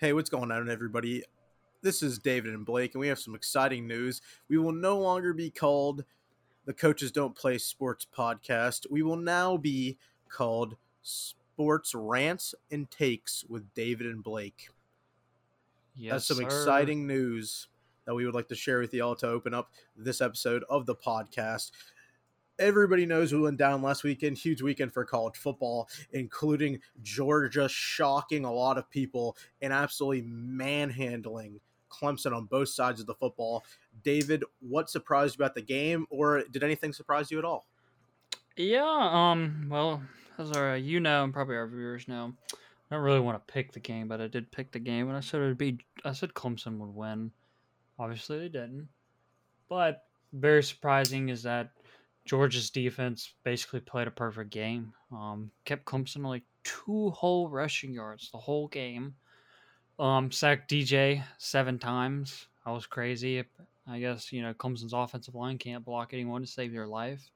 Hey, what's going on, everybody? This is David and Blake, and we have some exciting news. We will no longer be called the Coaches Don't Play Sports podcast. We will now be called Sports Rants and Takes with David and Blake. Yes, That's some sir. exciting news that we would like to share with y'all to open up this episode of the podcast. Everybody knows who went down last weekend. Huge weekend for college football, including Georgia shocking a lot of people and absolutely manhandling Clemson on both sides of the football. David, what surprised you about the game, or did anything surprise you at all? Yeah. Um. Well, as our you know, and probably our viewers know, I don't really want to pick the game, but I did pick the game, and I said it'd be. I said Clemson would win. Obviously, they didn't. But very surprising is that Georgia's defense basically played a perfect game. Um, kept Clemson like two whole rushing yards the whole game. Um, sacked DJ seven times. I was crazy. I guess you know Clemson's offensive line can't block anyone to save their life.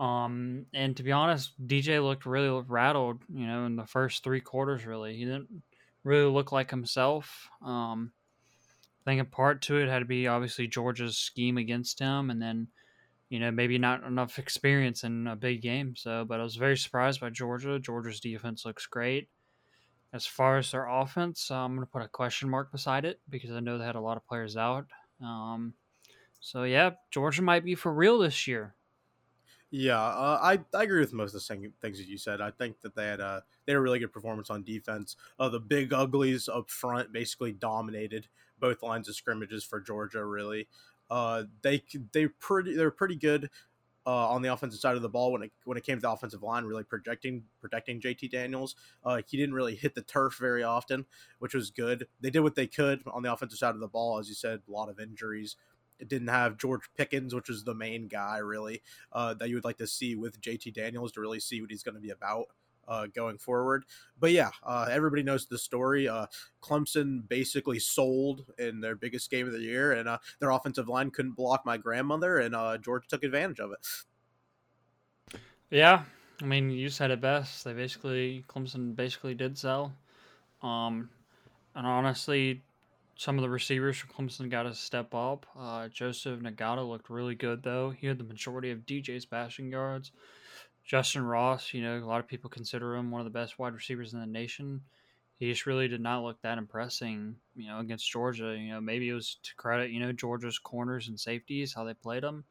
Um, and to be honest, DJ looked really rattled. You know, in the first three quarters, really, he didn't really look like himself. Um, I think a part to it had to be obviously Georgia's scheme against him, and then you know maybe not enough experience in a big game. So, but I was very surprised by Georgia. Georgia's defense looks great. As far as their offense, uh, I'm going to put a question mark beside it because I know they had a lot of players out. Um, so yeah, Georgia might be for real this year. Yeah, uh, I, I agree with most of the same things that you said. I think that they had a they had a really good performance on defense. Uh, the big uglies up front basically dominated both lines of scrimmages for Georgia. Really, uh, they they pretty they're pretty good uh, on the offensive side of the ball when it when it came to the offensive line, really projecting protecting JT Daniels. Uh, he didn't really hit the turf very often, which was good. They did what they could on the offensive side of the ball, as you said. A lot of injuries. It didn't have George Pickens, which is the main guy really uh, that you would like to see with JT Daniels to really see what he's going to be about. Uh, going forward. But yeah, uh, everybody knows the story. Uh, Clemson basically sold in their biggest game of the year, and uh, their offensive line couldn't block my grandmother, and uh, George took advantage of it. Yeah, I mean, you said it best. They basically Clemson basically did sell. Um, and honestly, some of the receivers from Clemson got to step up. Uh, Joseph Ngata looked really good though. He had the majority of DJ's passing yards. Justin Ross, you know, a lot of people consider him one of the best wide receivers in the nation. He just really did not look that impressing, you know, against Georgia. You know, maybe it was to credit, you know, Georgia's corners and safeties, how they played them.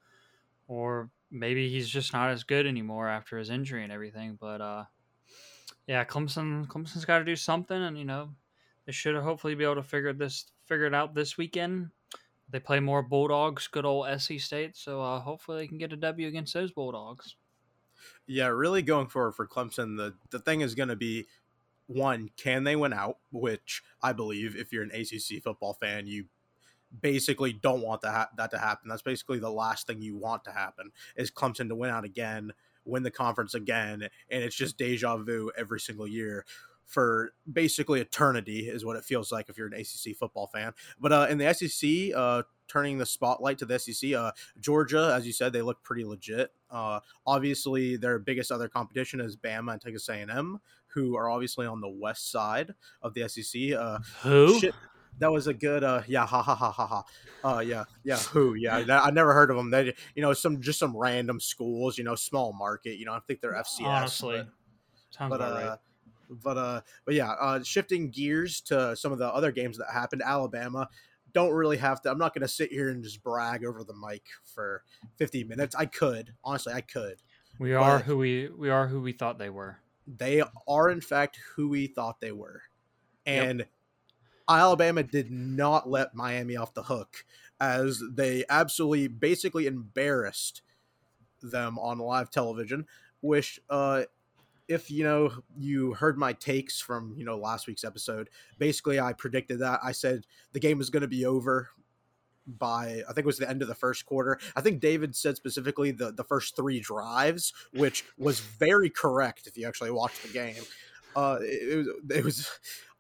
Or maybe he's just not as good anymore after his injury and everything. But uh yeah, Clemson Clemson's got to do something, and you know they should hopefully be able to figure this figure it out this weekend. They play more Bulldogs, good old SC State, so uh, hopefully they can get a W against those Bulldogs. Yeah, really going forward for Clemson, the the thing is going to be one, can they win out? Which I believe, if you're an ACC football fan, you basically don't want that ha- that to happen. That's basically the last thing you want to happen is Clemson to win out again, win the conference again, and it's just deja vu every single year for basically eternity is what it feels like if you're an ACC football fan. But uh, in the SEC, uh, turning the spotlight to the SEC, uh, Georgia, as you said, they look pretty legit. Uh, obviously, their biggest other competition is Bama and Texas A&M, who are obviously on the west side of the SEC. Uh, Who? shit, that was a good uh yeah ha ha ha ha ha uh yeah yeah who yeah that, i never heard of them they you know some just some random schools you know small market you know i think they're fcs Honestly, but, sounds but about uh right. but uh but yeah uh shifting gears to some of the other games that happened alabama don't really have to i'm not going to sit here and just brag over the mic for 50 minutes. I could honestly i could. We are who we we are who we thought they were. they are in fact who we thought they were. And alabama did not let miami off the hook as they absolutely basically embarrassed them on live television which uh if you know you heard my takes from you know last week's episode basically i predicted that i said the game was going to be over by I think it was the end of the first quarter. I think David said specifically the the first three drives, which was very correct if you actually watched the game. Uh, it, was it was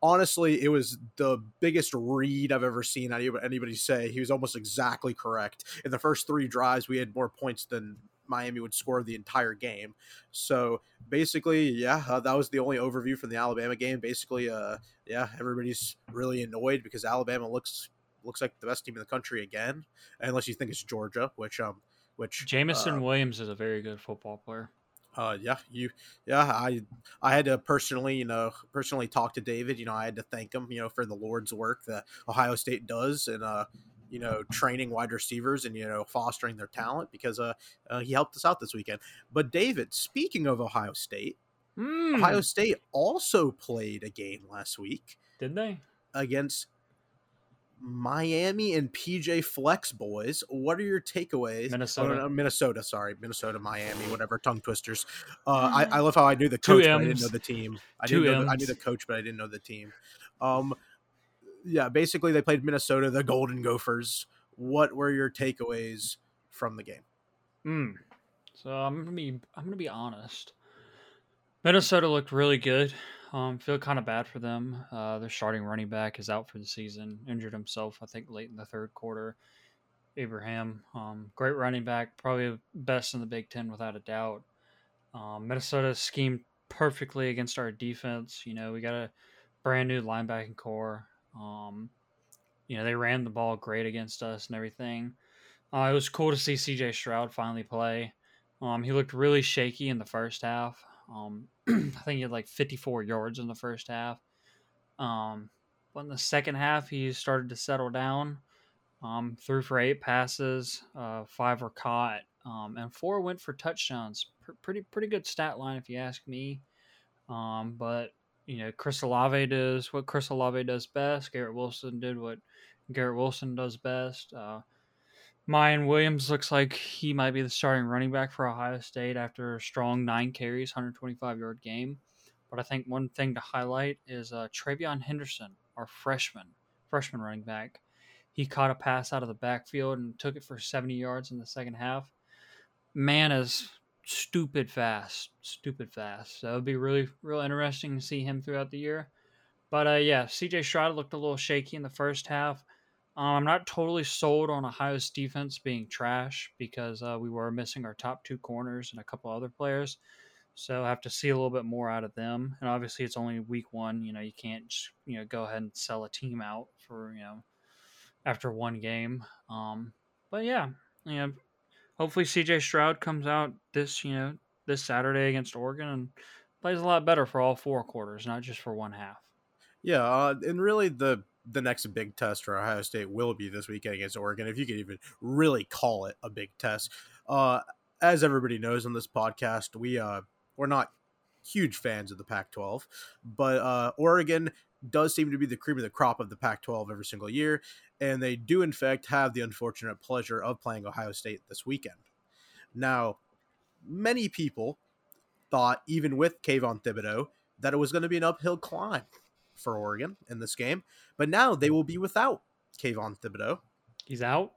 honestly it was the biggest read I've ever seen anybody say. He was almost exactly correct. In the first three drives, we had more points than Miami would score the entire game. So basically, yeah, uh, that was the only overview from the Alabama game. Basically, uh, yeah, everybody's really annoyed because Alabama looks looks like the best team in the country again, unless you think it's Georgia, which um, which Jameson uh, Williams is a very good football player. uh yeah you yeah i i had to personally you know personally talk to david you know i had to thank him you know for the lord's work that ohio state does and uh you know training wide receivers and you know fostering their talent because uh, uh he helped us out this weekend but david speaking of ohio state Mm, ohio state also played a game last week didn't they? against Miami and PJ Fleck's boys. What are your takeaways? Minnesota. Oh, no, Minnesota. Sorry, Minnesota, Miami, whatever. Tongue twisters. Uh, I, I love how I knew the coach, but I didn't know the team. I Two didn't know the, I knew the coach, but I didn't know the team. Um, yeah, basically they played Minnesota, the Golden Gophers. What were your takeaways from the game? Mm. So I'm gonna be I'm gonna be honest. Minnesota looked really good. Um, feel kind of bad for them. Uh, their starting running back is out for the season, injured himself. I think late in the third quarter. Ibrahim, um, great running back, probably best in the Big Ten without a doubt. Um, Minnesota schemed perfectly against our defense. You know, we got a brand new linebacking core. Um, you know, they ran the ball great against us and everything. Uh, it was cool to see CJ Stroud finally play. Um, he looked really shaky in the first half. Um, I think he had like 54 yards in the first half. Um, but in the second half, he started to settle down. Um, threw for eight passes, uh, five were caught, um, and four went for touchdowns. Pr- pretty pretty good stat line if you ask me. Um, but you know, Chris Olave does what Chris Olave does best. Garrett Wilson did what Garrett Wilson does best. Uh, Miyan Williams looks like he might be the starting running back for Ohio State after a strong nine carries, 125 yard game. But I think one thing to highlight is uh, TreVeyon Henderson, our freshman, freshman running back. He caught a pass out of the backfield and took it for 70 yards in the second half. Man is stupid fast, stupid fast. So it'll be really, real interesting to see him throughout the year. But uh, yeah, CJ Stroud looked a little shaky in the first half. Um, I'm not totally sold on Ohio's defense being trash because uh, we were missing our top two corners and a couple other players. So I have to see a little bit more out of them. And obviously, it's only week one. You know, you can't you know go ahead and sell a team out for you know after one game. Um, but yeah, you know, hopefully CJ Stroud comes out this you know this Saturday against Oregon and plays a lot better for all four quarters, not just for one half. Yeah, uh, and really the the next big test for Ohio State will be this weekend against Oregon, if you could even really call it a big test. Uh, as everybody knows on this podcast, we uh, we're not huge fans of the Pac-12, but uh, Oregon does seem to be the cream of the crop of the Pac-12 every single year, and they do in fact have the unfortunate pleasure of playing Ohio State this weekend. Now, many people thought, even with Kayvon Thibodeaux, that it was going to be an uphill climb for Oregon in this game, but now they will be without Kayvon Thibodeaux He's out.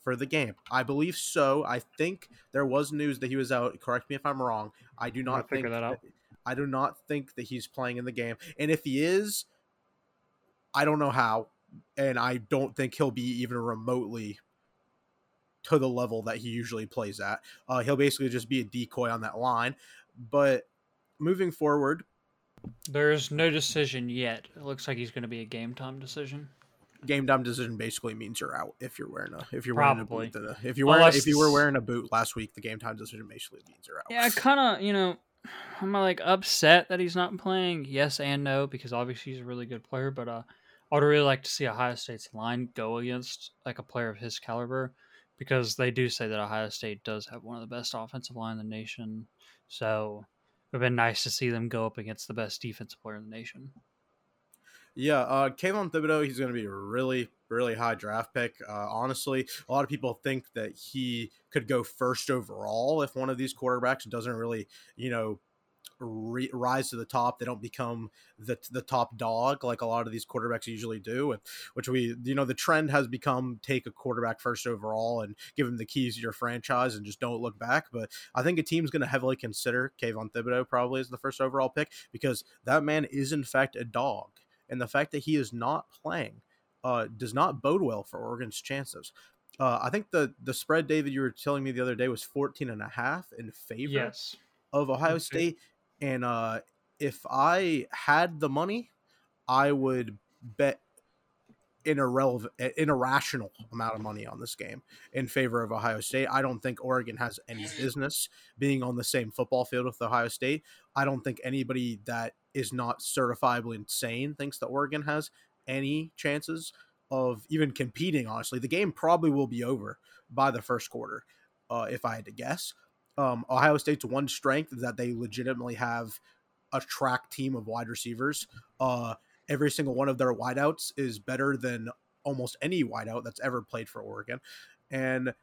for the game. I believe so. I think there was news that he was out. Correct me if I'm wrong. I do not think figure that out. I do not think that he's playing in the game. And if he is, I don't know how. And I don't think he'll be even remotely to the level that he usually plays at. Uh, he'll basically just be a decoy on that line. But moving forward, There's no decision yet. It looks like he's going to be a game time decision. game time decision basically means you're out if you're wearing a if you're wearing a boot. uh, If you Unless if you were wearing a boot last week, the game time decision basically means you're out. Yeah, I kind of, you know, I'm like upset that he's not playing. Yes and no, because obviously he's a really good player. But uh, I would really like to see Ohio State's line go against like a player of his caliber, because they do say that Ohio State does have one of the best offensive line in the nation. So it would have been nice to see them go up against the best defensive player in the nation. Yeah, uh, Kayvon Thibodeaux, he's going to be a really, really high draft pick. Uh, honestly, a lot of people think that he could go first overall if one of these quarterbacks doesn't really, you know, re- rise to the top. They don't become the the top dog like a lot of these quarterbacks usually do. Which we, you know, the trend has become take a quarterback first overall and give him the keys to your franchise and just don't look back. But I think a team's going to heavily consider Kayvon Thibodeaux probably as the first overall pick because that man is in fact a dog and the fact that he is not playing uh, does not bode well for Oregon's chances. Uh, I think the the spread, David, you were telling me the other day was 14 and a half in favor Yes. of Ohio Okay. State. And uh, if I had the money, I would bet an irrelevant, an irrational amount of money on this game in favor of Ohio State. I don't think Oregon has any business being on the same football field with Ohio State. I don't think anybody that is not certifiably insane thinks that Oregon has any chances of even competing. Honestly, the game probably will be over by the first quarter, uh, if I had to guess. Um, Ohio State's one strength is that they legitimately have a track team of wide receivers. Uh, every single one of their wideouts is better than almost any wideout that's ever played for Oregon. And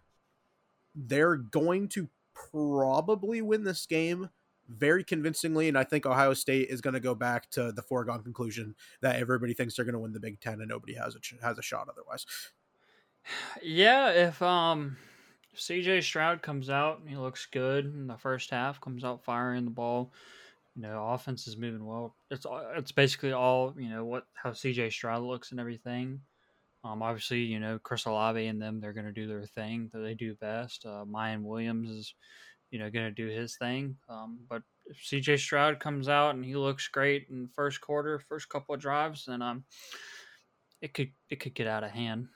they're going to probably win this game very convincingly. And I think Ohio State is going to go back to the foregone conclusion that everybody thinks they're going to win the Big Ten and nobody has a, has a shot otherwise. Yeah, if um CJ Stroud comes out he looks good in the first half, comes out firing the ball, you know, offense is moving well. It's it's basically all you know what how CJ Stroud looks and everything. Um, obviously, you know Chris Olave and them they're going to do their thing that they do best. Uh, Miyan Williams is you know going to do his thing. Um, but if CJ Stroud comes out and he looks great in first quarter, first couple of drives, then um, it could it could get out of hand.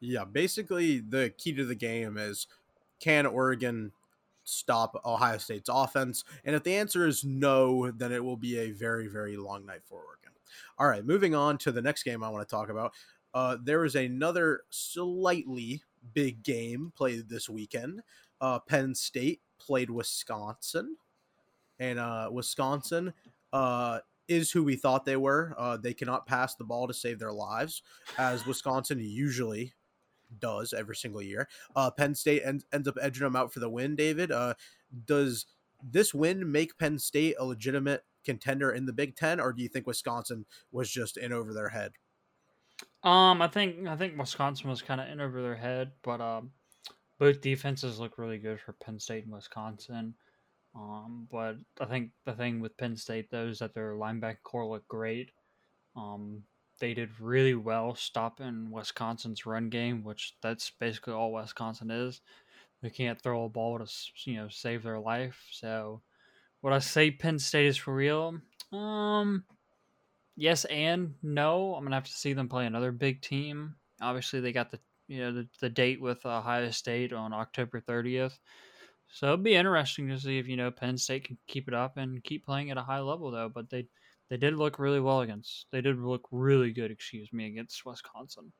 Yeah, basically the key to the game is can Oregon stop Ohio State's offense? And if the answer is no, then it will be a very, very long night for Oregon. All right, moving on to the next game I want to talk about. Uh, there is another slightly big game played this weekend. Uh, Penn State played Wisconsin, and uh, Wisconsin uh, is who we thought they were. Uh, they cannot pass the ball to save their lives, as Wisconsin usually does every single year. Uh, Penn State ends, ends up edging them out for the win. David, uh, does this win make Penn State a legitimate contender in the Big Ten, or do you think Wisconsin was just in over their head? Um, I think I think Wisconsin was kind of in over their head, but um, both defenses look really good for Penn State and Wisconsin. Um, but I think the thing with Penn State though is that their linebacker core looked great. Um, they did really well stopping Wisconsin's run game, which that's basically all Wisconsin is. They can't throw a ball to you know save their life. So, would I say Penn State is for real? Um, yes and no. I'm gonna have to see them play another big team. Obviously, they got the you know the, the date with Ohio State on October 30th. So it'd be interesting to see if you know Penn State can keep it up and keep playing at a high level though. But they they did look really well against. They did look really good, excuse me, against Wisconsin.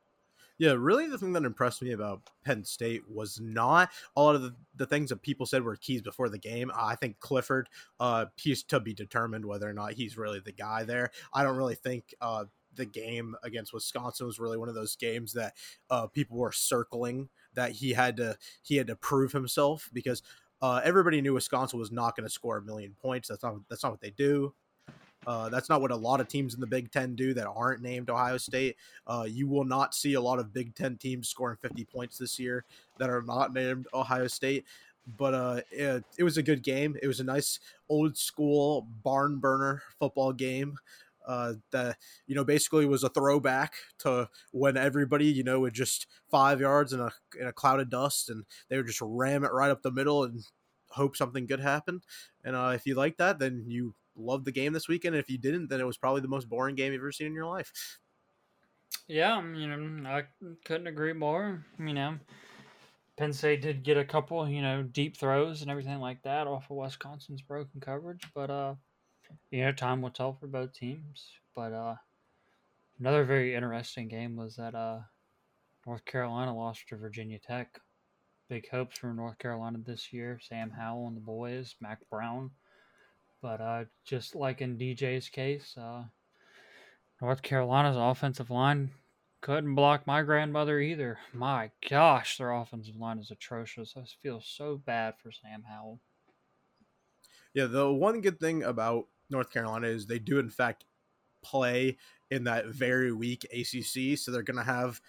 Yeah, really, the thing that impressed me about Penn State was not a lot of the, the things that people said were keys before the game. I think Clifford, uh, he's to be determined whether or not he's really the guy there. I don't really think uh, the game against Wisconsin was really one of those games that uh, people were circling that he had to he had to prove himself because uh, everybody knew Wisconsin was not going to score a million points. That's not that's not what they do. Uh, that's not what a lot of teams in the Big Ten do that aren't named Ohio State. Uh, you will not see a lot of Big Ten teams scoring 50 points this year that are not named Ohio State. But uh, it, it was a good game. It was a nice old school barn burner football game. Uh, that you know basically was a throwback to when everybody you know would just five yards in a in a cloud of dust and they would just ram it right up the middle and hope something good happened. And uh, if you like that, then you loved the game this weekend. And if you didn't, then it was probably the most boring game you've ever seen in your life. Yeah, you know, I couldn't agree more. You know, Penn State did get a couple, you know, deep throws and everything like that off of Wisconsin's broken coverage, but uh, you know, time will tell for both teams. But uh, another very interesting game was that uh, North Carolina lost to Virginia Tech. Big hopes for North Carolina this year. Sam Howell and the boys, Mack Brown. But uh, just like in DJ's case, uh, North Carolina's offensive line couldn't block my grandmother either. My gosh, their offensive line is atrocious. I feel so bad for Sam Howell. Yeah, the one good thing about North Carolina is they do in fact play in that very weak ACC, so they're going to have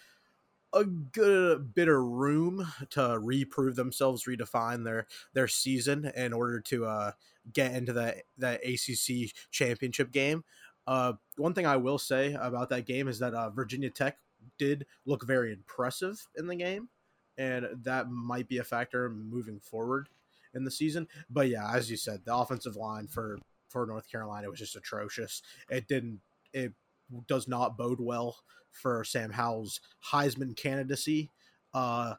a good bit of room to reprove themselves, redefine their their season in order to uh, get into that that ACC championship game. Uh, one thing I will say about that game is that uh, Virginia Tech did look very impressive in the game, and that might be a factor moving forward in the season. But yeah, as you said, the offensive line for for North Carolina was just atrocious. It didn't it does not bode well for Sam Howell's Heisman candidacy. Uh,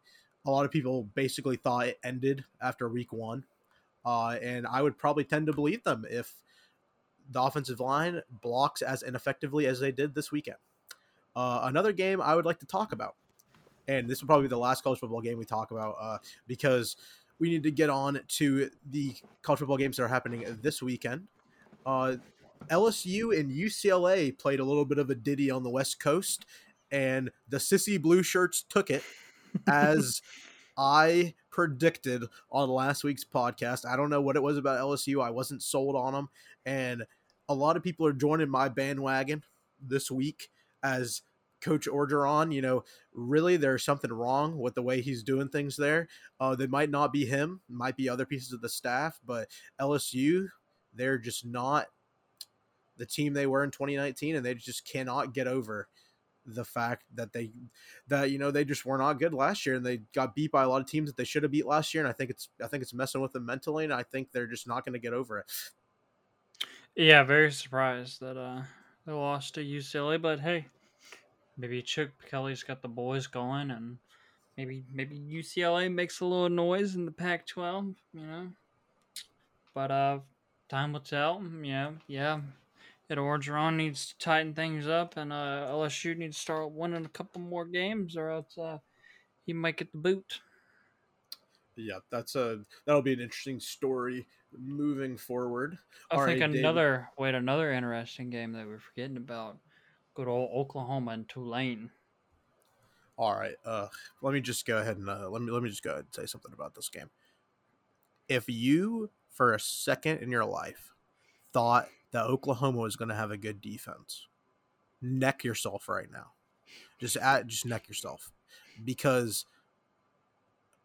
a lot of people basically thought it ended after week one. Uh, and I would probably tend to believe them if the offensive line blocks as ineffectively as they did this weekend. Uh, another game I would like to talk about, and this will probably be the last college football game we talk about uh, because we need to get on to the college football games that are happening this weekend. LSU and UCLA played a little bit of a ditty on the West Coast, and the sissy blue shirts took it as I predicted on last week's podcast. I don't know what it was about LSU. I wasn't sold on them, and a lot of people are joining my bandwagon this week as Coach Orgeron. You know, really, there's something wrong with the way he's doing things there. Uh, they might not be him, might be other pieces of the staff, but LSU, they're just not the team they were in 2019, and they just cannot get over the fact that they that you know they just were not good last year and they got beat by a lot of teams that they should have beat last year and I think it's I think it's messing with them mentally and I think they're just not going to get over it. Yeah, very surprised that uh they lost to UCLA, but hey, maybe Chuck Kelly's got the boys going and maybe maybe UCLA makes a little noise in the Pac-12, you know. But uh time will tell. Yeah, yeah, that Orgeron needs to tighten things up, and uh, LSU needs to start winning a couple more games, or else uh, he might get the boot. Yeah, that's a that'll be an interesting story moving forward. I All think right, another David. wait another interesting game that we're forgetting about. Good old Oklahoma and Tulane. All right, uh, let me just go ahead and uh, let me let me just go ahead and say something about this game. If you, for a second in your life, thought that Oklahoma is going to have a good defense. Neck yourself right now. Just at, just neck yourself because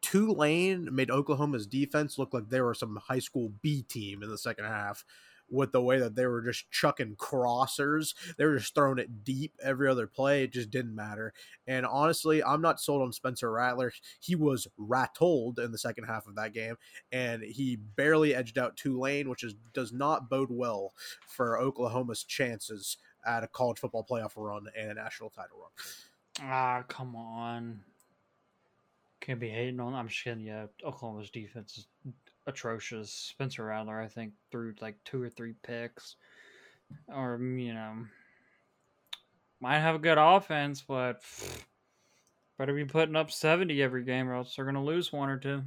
Tulane made Oklahoma's defense look like they were some high school B team in the second half with the way that they were just chucking crossers. They were just throwing it deep every other play. It just didn't matter. And honestly, I'm not sold on Spencer Rattler. He was rattled in the second half of that game, and he barely edged out Tulane, which is does not bode well for Oklahoma's chances at a college football playoff run and a national title run. Ah, come on. Can't be hating on. I'm just kidding. Yeah, Oklahoma's defense is atrocious. Spencer Rattler, I think, threw like two or three picks, or you know, might have a good offense, but better be putting up seventy every game, or else they're gonna lose one or two.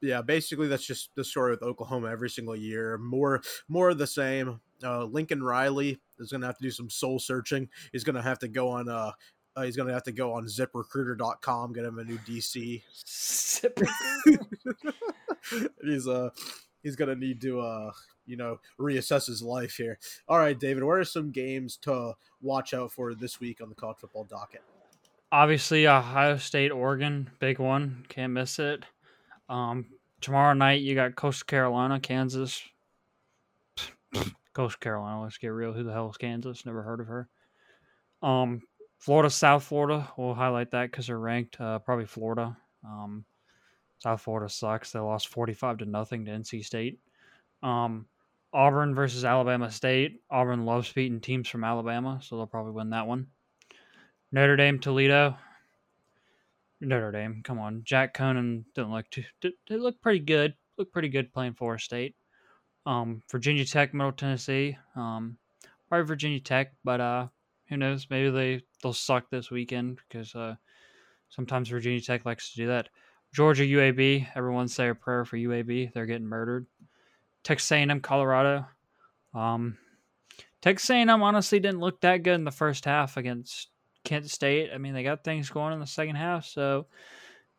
Yeah, basically that's just the story with Oklahoma every single year. More, more of the same. Uh, Lincoln Riley is going to have to do some soul searching. He's going to have to go on uh, uh, he's going to have to go on ziprecruiter.com, get him a new DC. he's uh he's to need to uh you know reassess his life here. All right, David, what are some games to watch out for this week on the college football docket? Obviously, Ohio State, Oregon, big one, can't miss it. Um, tomorrow night you got Coastal Carolina, Kansas. Coastal Carolina, let's get real. Who the hell is Kansas? Never heard of her. Um, Florida, South Florida. We'll highlight that because they're ranked. Uh, probably Florida. Um, South Florida sucks. They lost forty-five to nothing to NC State. Um, Auburn versus Alabama State. Auburn loves beating teams from Alabama, so they'll probably win that one. Notre Dame, Toledo. Notre Dame, come on. Jack Coan didn't look too. They look pretty good. Look pretty good playing for State. Um, Virginia Tech, Middle Tennessee. Um, probably Virginia Tech, but uh, who knows? Maybe they they'll suck this weekend because uh, sometimes Virginia Tech likes to do that. Georgia UAB. Everyone say a prayer for UAB. They're getting murdered. Texas A&M Colorado. Um, Texas A&M honestly didn't look that good in the first half against Kent State. I mean, they got things going in the second half, so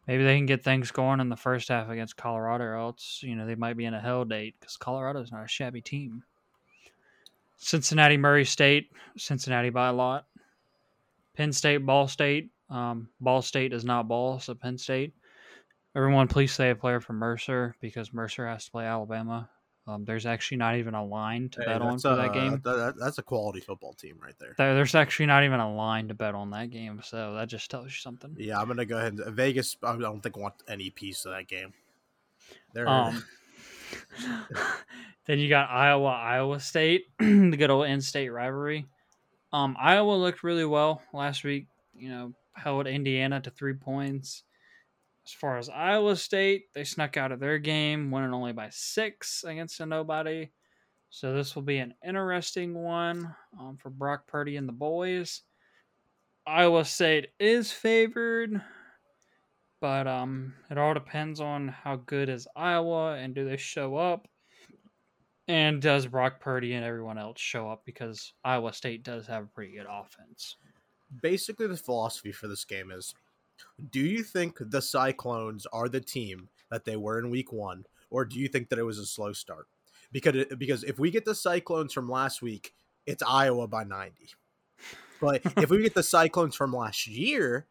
maybe they can get things going in the first half against Colorado, or else you know they might be in a hell date because Colorado's not a shabby team. Cincinnati, Murray State, Cincinnati by a lot. Penn State, Ball State. Um, Ball State is not ball, so Penn State. Everyone, please say a player from Mercer because Mercer has to play Alabama Um, there's actually not even a line to Hey, bet on for that game. that- that- that's a quality football team right there. There, there's actually not even a line to bet on that game, so that just tells you something. Yeah, I'm gonna go ahead. and Vegas. I don't think want any piece of that game. They're Um, then you got Iowa, Iowa State, the good old in-state rivalry. Um, Iowa looked really well last week. You know, held Indiana to three points. As far as Iowa State, they snuck out of their game, winning only by six against a nobody. So this will be an interesting one um, for Brock Purdy and the boys. Iowa State is favored, but um, it all depends on how good is Iowa and do they show up, and does Brock Purdy and everyone else show up because Iowa State does have a pretty good offense. basically the philosophy for this game is: Do you think the Cyclones are the team that they were in Week One, or do you think that it was a slow start? Because it, because if we get the Cyclones from last week, it's Iowa by ninety. But if we get the Cyclones from last year,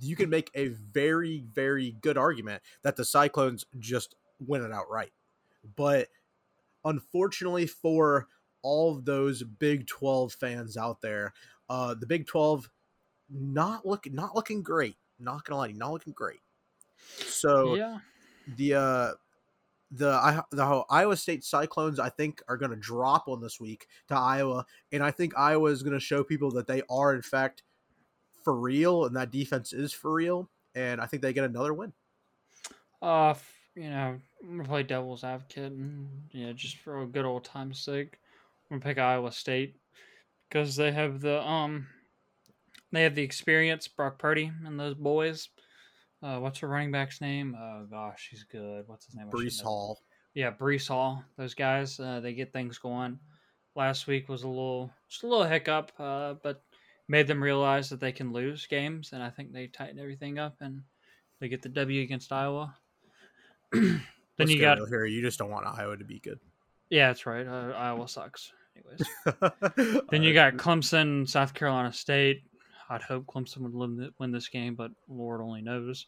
you can make a very, very good argument that the Cyclones just win it outright. But unfortunately for all of those Big 12 fans out there, uh, the Big 12 not looking not looking great. Not gonna lie, you, not looking great. So yeah, the uh the I the Iowa State Cyclones I think are going to drop on this week to Iowa and I think Iowa is going to show people that they are in fact for real and that defense is for real and I think they get another win. uh, you know, I'm gonna play devil's advocate, and yeah, just for a good old time's sake, I'm gonna pick Iowa State because they have the um, they have the experience, Brock Purdy and those boys. Uh, what's her running back's name? Oh gosh, he's good. What's his name? Breece. Hall. Yeah, Breece Hall. Those guys, uh, they get things going. Last week was a little, just a little hiccup, uh, but made them realize that they can lose games, and I think they tightened everything up and they get the W against Iowa. then Let's you got, here. You just don't want Iowa to be good. yeah, that's right. Uh, Iowa sucks. Anyways, then you got Clemson, South Carolina State. I'd hope Clemson would win this game, but Lord only knows.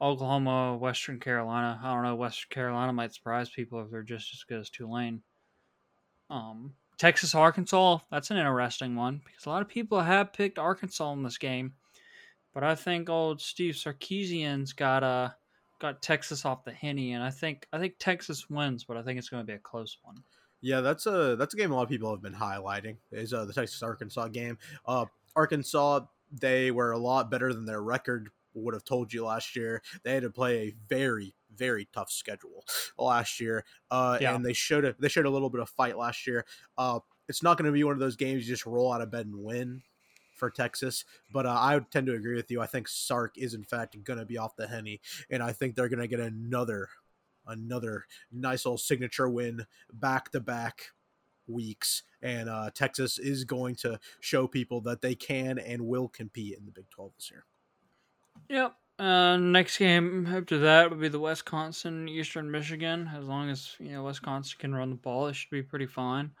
Oklahoma, Western Carolina. I don't know. Western Carolina might surprise people if they're just as good as Tulane. Um, Texas, Arkansas. That's an interesting one because a lot of people have picked Arkansas in this game, but I think old Steve Sarkisian's got uh got Texas off the henny, and I think I think Texas wins, but I think it's going to be a close one. Yeah, that's a that's a game a lot of people have been highlighting. Is uh, the Texas Arkansas game. Uh, Arkansas they were a lot better than their record would have told you last year. They had to play a very very tough schedule last year, uh, Yeah. and they showed a, they showed a little bit of fight last year. Uh, it's not going to be one of those games you just roll out of bed and win for Texas, but uh, I would tend to agree with you. I think Sark is in fact going to be off the henny, and I think they're going to get another another nice old signature win back to back weeks and uh, texas is going to show people that they can and will compete in the big 12 this year Yep. Uh, next game after that would be the Wisconsin Eastern Michigan. As long as you know Wisconsin can run the ball, it should be pretty fine.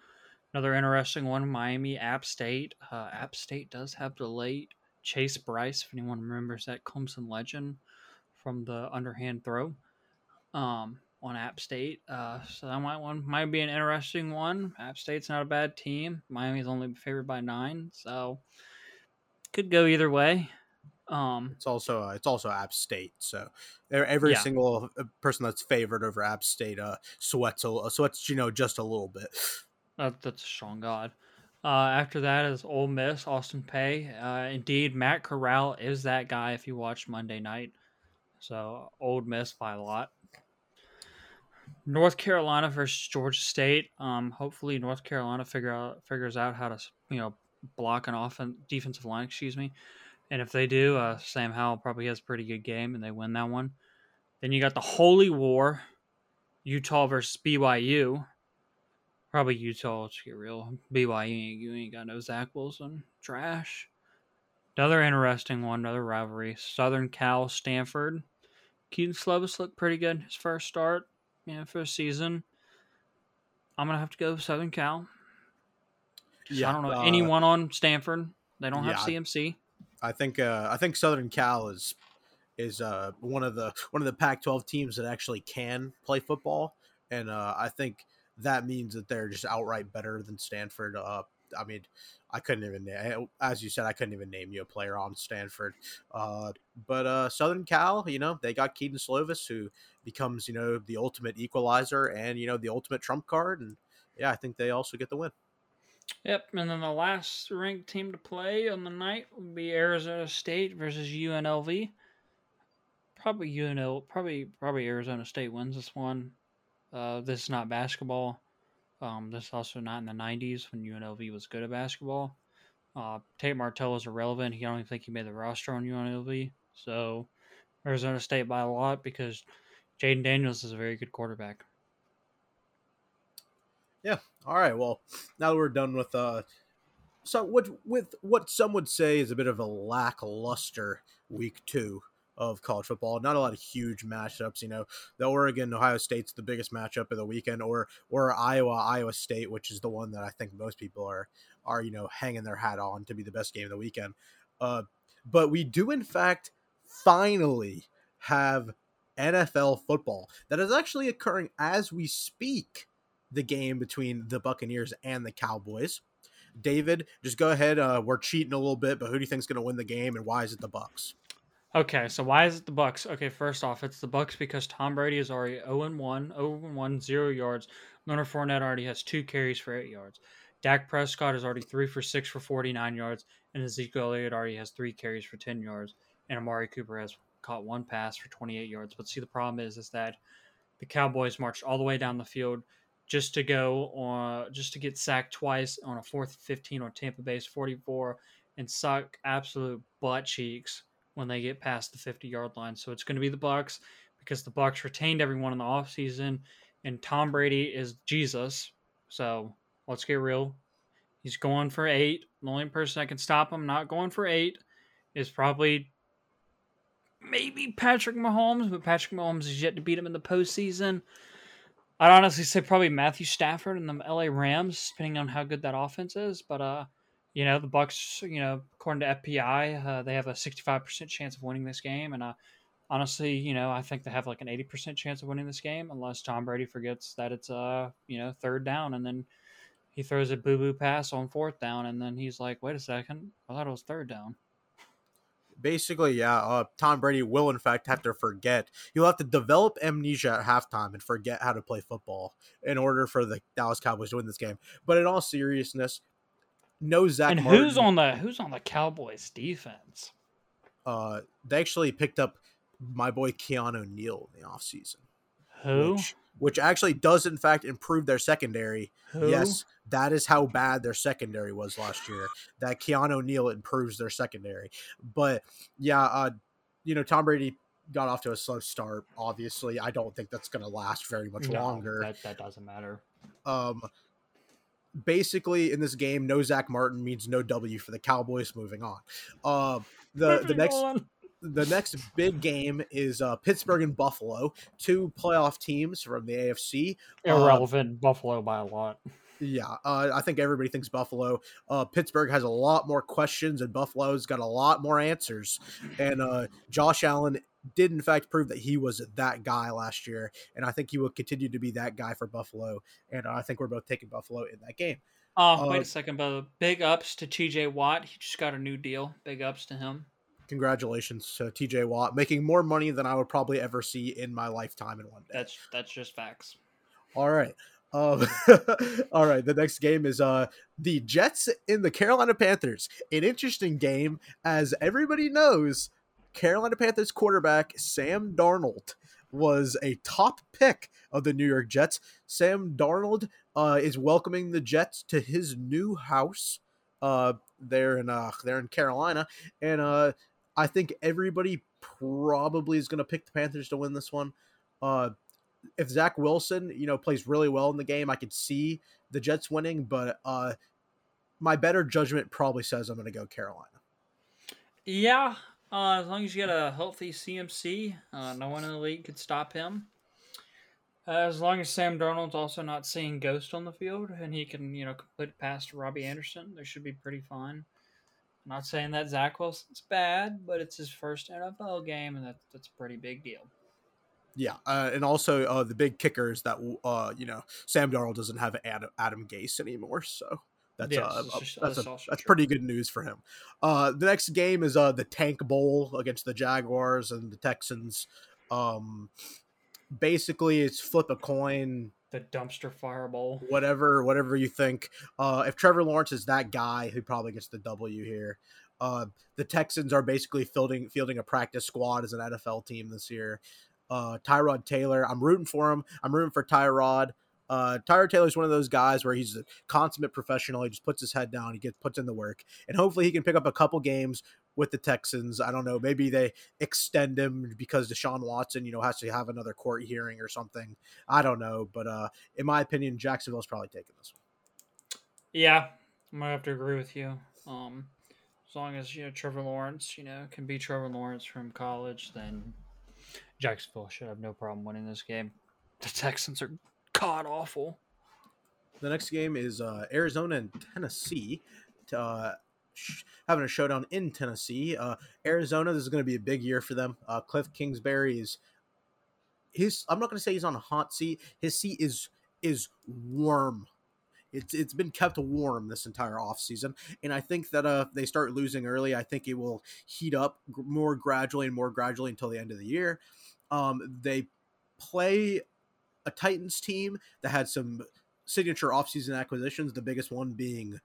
Another interesting one: Miami App State. Uh, App State does have the late Chase Brice, if anyone remembers that Clemson legend from the underhand throw. Um, on App State, uh, so that might one might be an interesting one. App State's not a bad team. Miami's only favored by nine, so could go either way. Um, it's also uh, it's also app state so every Yeah. single uh, person that's favored over app state uh sweats a, uh, sweats you know just a little bit That, that's a strong God. Uh, after that is Ole Miss, Austin Peay. Uh, indeed, Matt Corral is that guy if you watch Monday night. So, Ole Miss by a lot. North Carolina versus Georgia State. Um, hopefully, North Carolina figure out figures out how to you know block an offense defensive line. Excuse me, and if they do, uh, Sam Howell probably has a pretty good game and they win that one. Then you got the Holy War, Utah versus BYU. Probably Utah. Let's get real. BYU, you ain't got no Zach Wilson. Trash. Another interesting one. Another rivalry. Southern Cal, Stanford. Kedon Slovis looked pretty good his first start. Yeah, first season. I'm gonna have to go Southern Cal. Yeah, I don't know uh, anyone on Stanford. They don't have. CMC. i think uh i think southern cal is is uh one of the one of the pac 12 teams that actually can play football and uh, I think that means that they're just outright better than Stanford. I mean, I couldn't even, as you said, I couldn't even name you a player on Stanford. Uh, but uh, Southern Cal, you know, they got Kedon Slovis, who becomes, you know, the ultimate equalizer and you know the ultimate trump card, and yeah, I think they also get the win. Yep, and then the last ranked team to play on the night would be Arizona State versus UNLV. Probably UNL, probably probably Arizona State wins this one. Uh, this is not basketball. Um, this is also not in the '90s when UNLV was good at basketball. Uh, Tate Martell is irrelevant. He, don't even think he made the roster on UNLV. So Arizona State by a lot because Jayden Daniels is a very good quarterback. Yeah. All right. Well, now that we're done with uh, so what with what some would say is a bit of a lackluster week two of college football. Not a lot of huge matchups. You know, the Oregon Ohio State's the biggest matchup of the weekend, or or Iowa Iowa State, which is the one that I think most people are are you know hanging their hat on to be the best game of the weekend. Uh, but we do in fact finally have NFL football that is actually occurring as we speak. The game between the Buccaneers and the Cowboys. David, just go ahead. Uh, we're cheating a little bit, but who do you think is going to win the game, and why is it the Bucks? Okay, so why is it the Bucks? Okay, first off, it's the Bucks because Tom Brady is already 0 and 1, 0 and 1, 0 yards. Leonard Fournette already has two carries for 8 yards. Dak Prescott is already 3 for 6 for 49 yards, and Ezekiel Elliott already has 3 carries for 10 yards, and Amari Cooper has caught one pass for 28 yards. But see, the problem is, is that the Cowboys marched all the way down the field just to go on, just to get sacked twice on a fourth 15 on Tampa Bay's 44 and suck absolute butt cheeks when they get past the 50 yard line. So it's going to be the Bucks because the Bucks retained everyone in the offseason and Tom Brady is Jesus. So let's get real. He's going for eight. The only person that can stop him not going for eight is probably maybe Patrick Mahomes, but Patrick Mahomes is yet to beat him in the postseason. I'd honestly say probably Matthew Stafford and the LA Rams, depending on how good that offense is. But uh, you know, the Bucks, you know, according to FPI, uh, they have a 65% chance of winning this game, and uh, honestly, you know, I think they have like an 80% chance of winning this game unless Tom Brady forgets that it's uh, you know, third down, and then he throws a boo boo pass on fourth down, and then he's like, "Wait a second, I thought it was third down." Basically, yeah, uh, Tom Brady will in fact have to forget. He'll have to develop amnesia at halftime and forget how to play football in order for the Dallas Cowboys to win this game. But in all seriousness, no Zach. And Martin. who's on the who's on the Cowboys defense? Uh, they actually picked up my boy Keanu Neal in the offseason. Who? Which, which, actually does in fact improve their secondary. Who? Yes, that is how bad their secondary was last year. That Keanu Neal improves their secondary. But yeah, uh, you know, Tom Brady got off to a slow start. Obviously, I don't think that's going to last very much no, longer. That, that doesn't matter. Um, basically in this game, no Zach Martin means no W for the Cowboys. Moving on. Uh, the the next. on. The next big game is uh, Pittsburgh and Buffalo, two playoff teams from the AFC. Irrelevant, uh, Buffalo by a lot. Yeah, uh, I think everybody thinks Buffalo. Uh, Pittsburgh has a lot more questions, and Buffalo's got a lot more answers. And uh, Josh Allen did, in fact, prove that he was that guy last year, and I think he will continue to be that guy for Buffalo. And I think we're both taking Buffalo in that game. Oh, wait a second, but big ups to T.J. Watt. He just got a new deal. Big ups to him. Congratulations to TJ Watt, making more money than I would probably ever see in my lifetime in one day. That's that's just facts. All right. Um, all right. The next game is uh the Jets in the Carolina Panthers. An interesting game, as everybody knows. Carolina Panthers quarterback Sam Darnold was a top pick of the New York Jets. Sam Darnold uh, is welcoming the Jets to his new house uh, there in uh, there in Carolina, and uh, I think everybody probably is going to pick the Panthers to win this one. Uh, if Zach Wilson, you know, plays really well in the game, I could see the Jets winning, but uh, my better judgment probably says I'm going to go Carolina. Yeah, uh, as long as you get a healthy CMC, uh, no one in the league could stop him. Uh, as long as Sam Darnold's also not seeing ghost on the field and he can, you know, complete past Robbie Anderson, they should be pretty fine. I'm not saying that Zach Wilson's bad, but it's his first NFL game, and that, that's a pretty big deal. Yeah, uh, and also uh, the big kicker is that uh, you know Sam Darnold doesn't have Adam, Adam Gase anymore, so that's Yes, uh, that's a, that's pretty good news for him. Uh, the next game is uh, the Tank Bowl against the Jaguars and the Texans. Um, basically, it's flip a coin, The dumpster fireball. whatever whatever you think. Uh, if Trevor Lawrence is that guy he probably gets the W here, uh, the Texans are basically fielding fielding a practice squad as an NFL team this year. Uh, Tyrod Taylor, I'm rooting for him. I'm rooting for Tyrod. Uh, Tyrod Taylor's one of those guys where he's a consummate professional. He just puts his head down, he gets puts in the work, and hopefully he can pick up a couple games with the Texans. I don't know, maybe they extend him because Deshaun Watson, you know, has to have another court hearing or something. I don't know, but uh, in my opinion, Jacksonville's probably taking this one. Yeah, I'm gonna have to agree with you. Um, as long as you know Trevor Lawrence, you know, can be Trevor Lawrence from college, then Jacksonville should have no problem winning this game. The Texans are god awful. The next game is uh, Arizona and Tennessee. Uh, sh- having a showdown in Tennessee. Uh, Arizona, this is going to be a big year for them. Uh, Cliff Kingsbury is his. I'm not going to say he's on a hot seat. His seat is is warm. It's it's been kept warm this entire offseason. and I think that uh, if they start losing early, I think it will heat up more gradually and more gradually until the end of the year. Um, they play a Titans team that had some signature offseason acquisitions, the biggest one being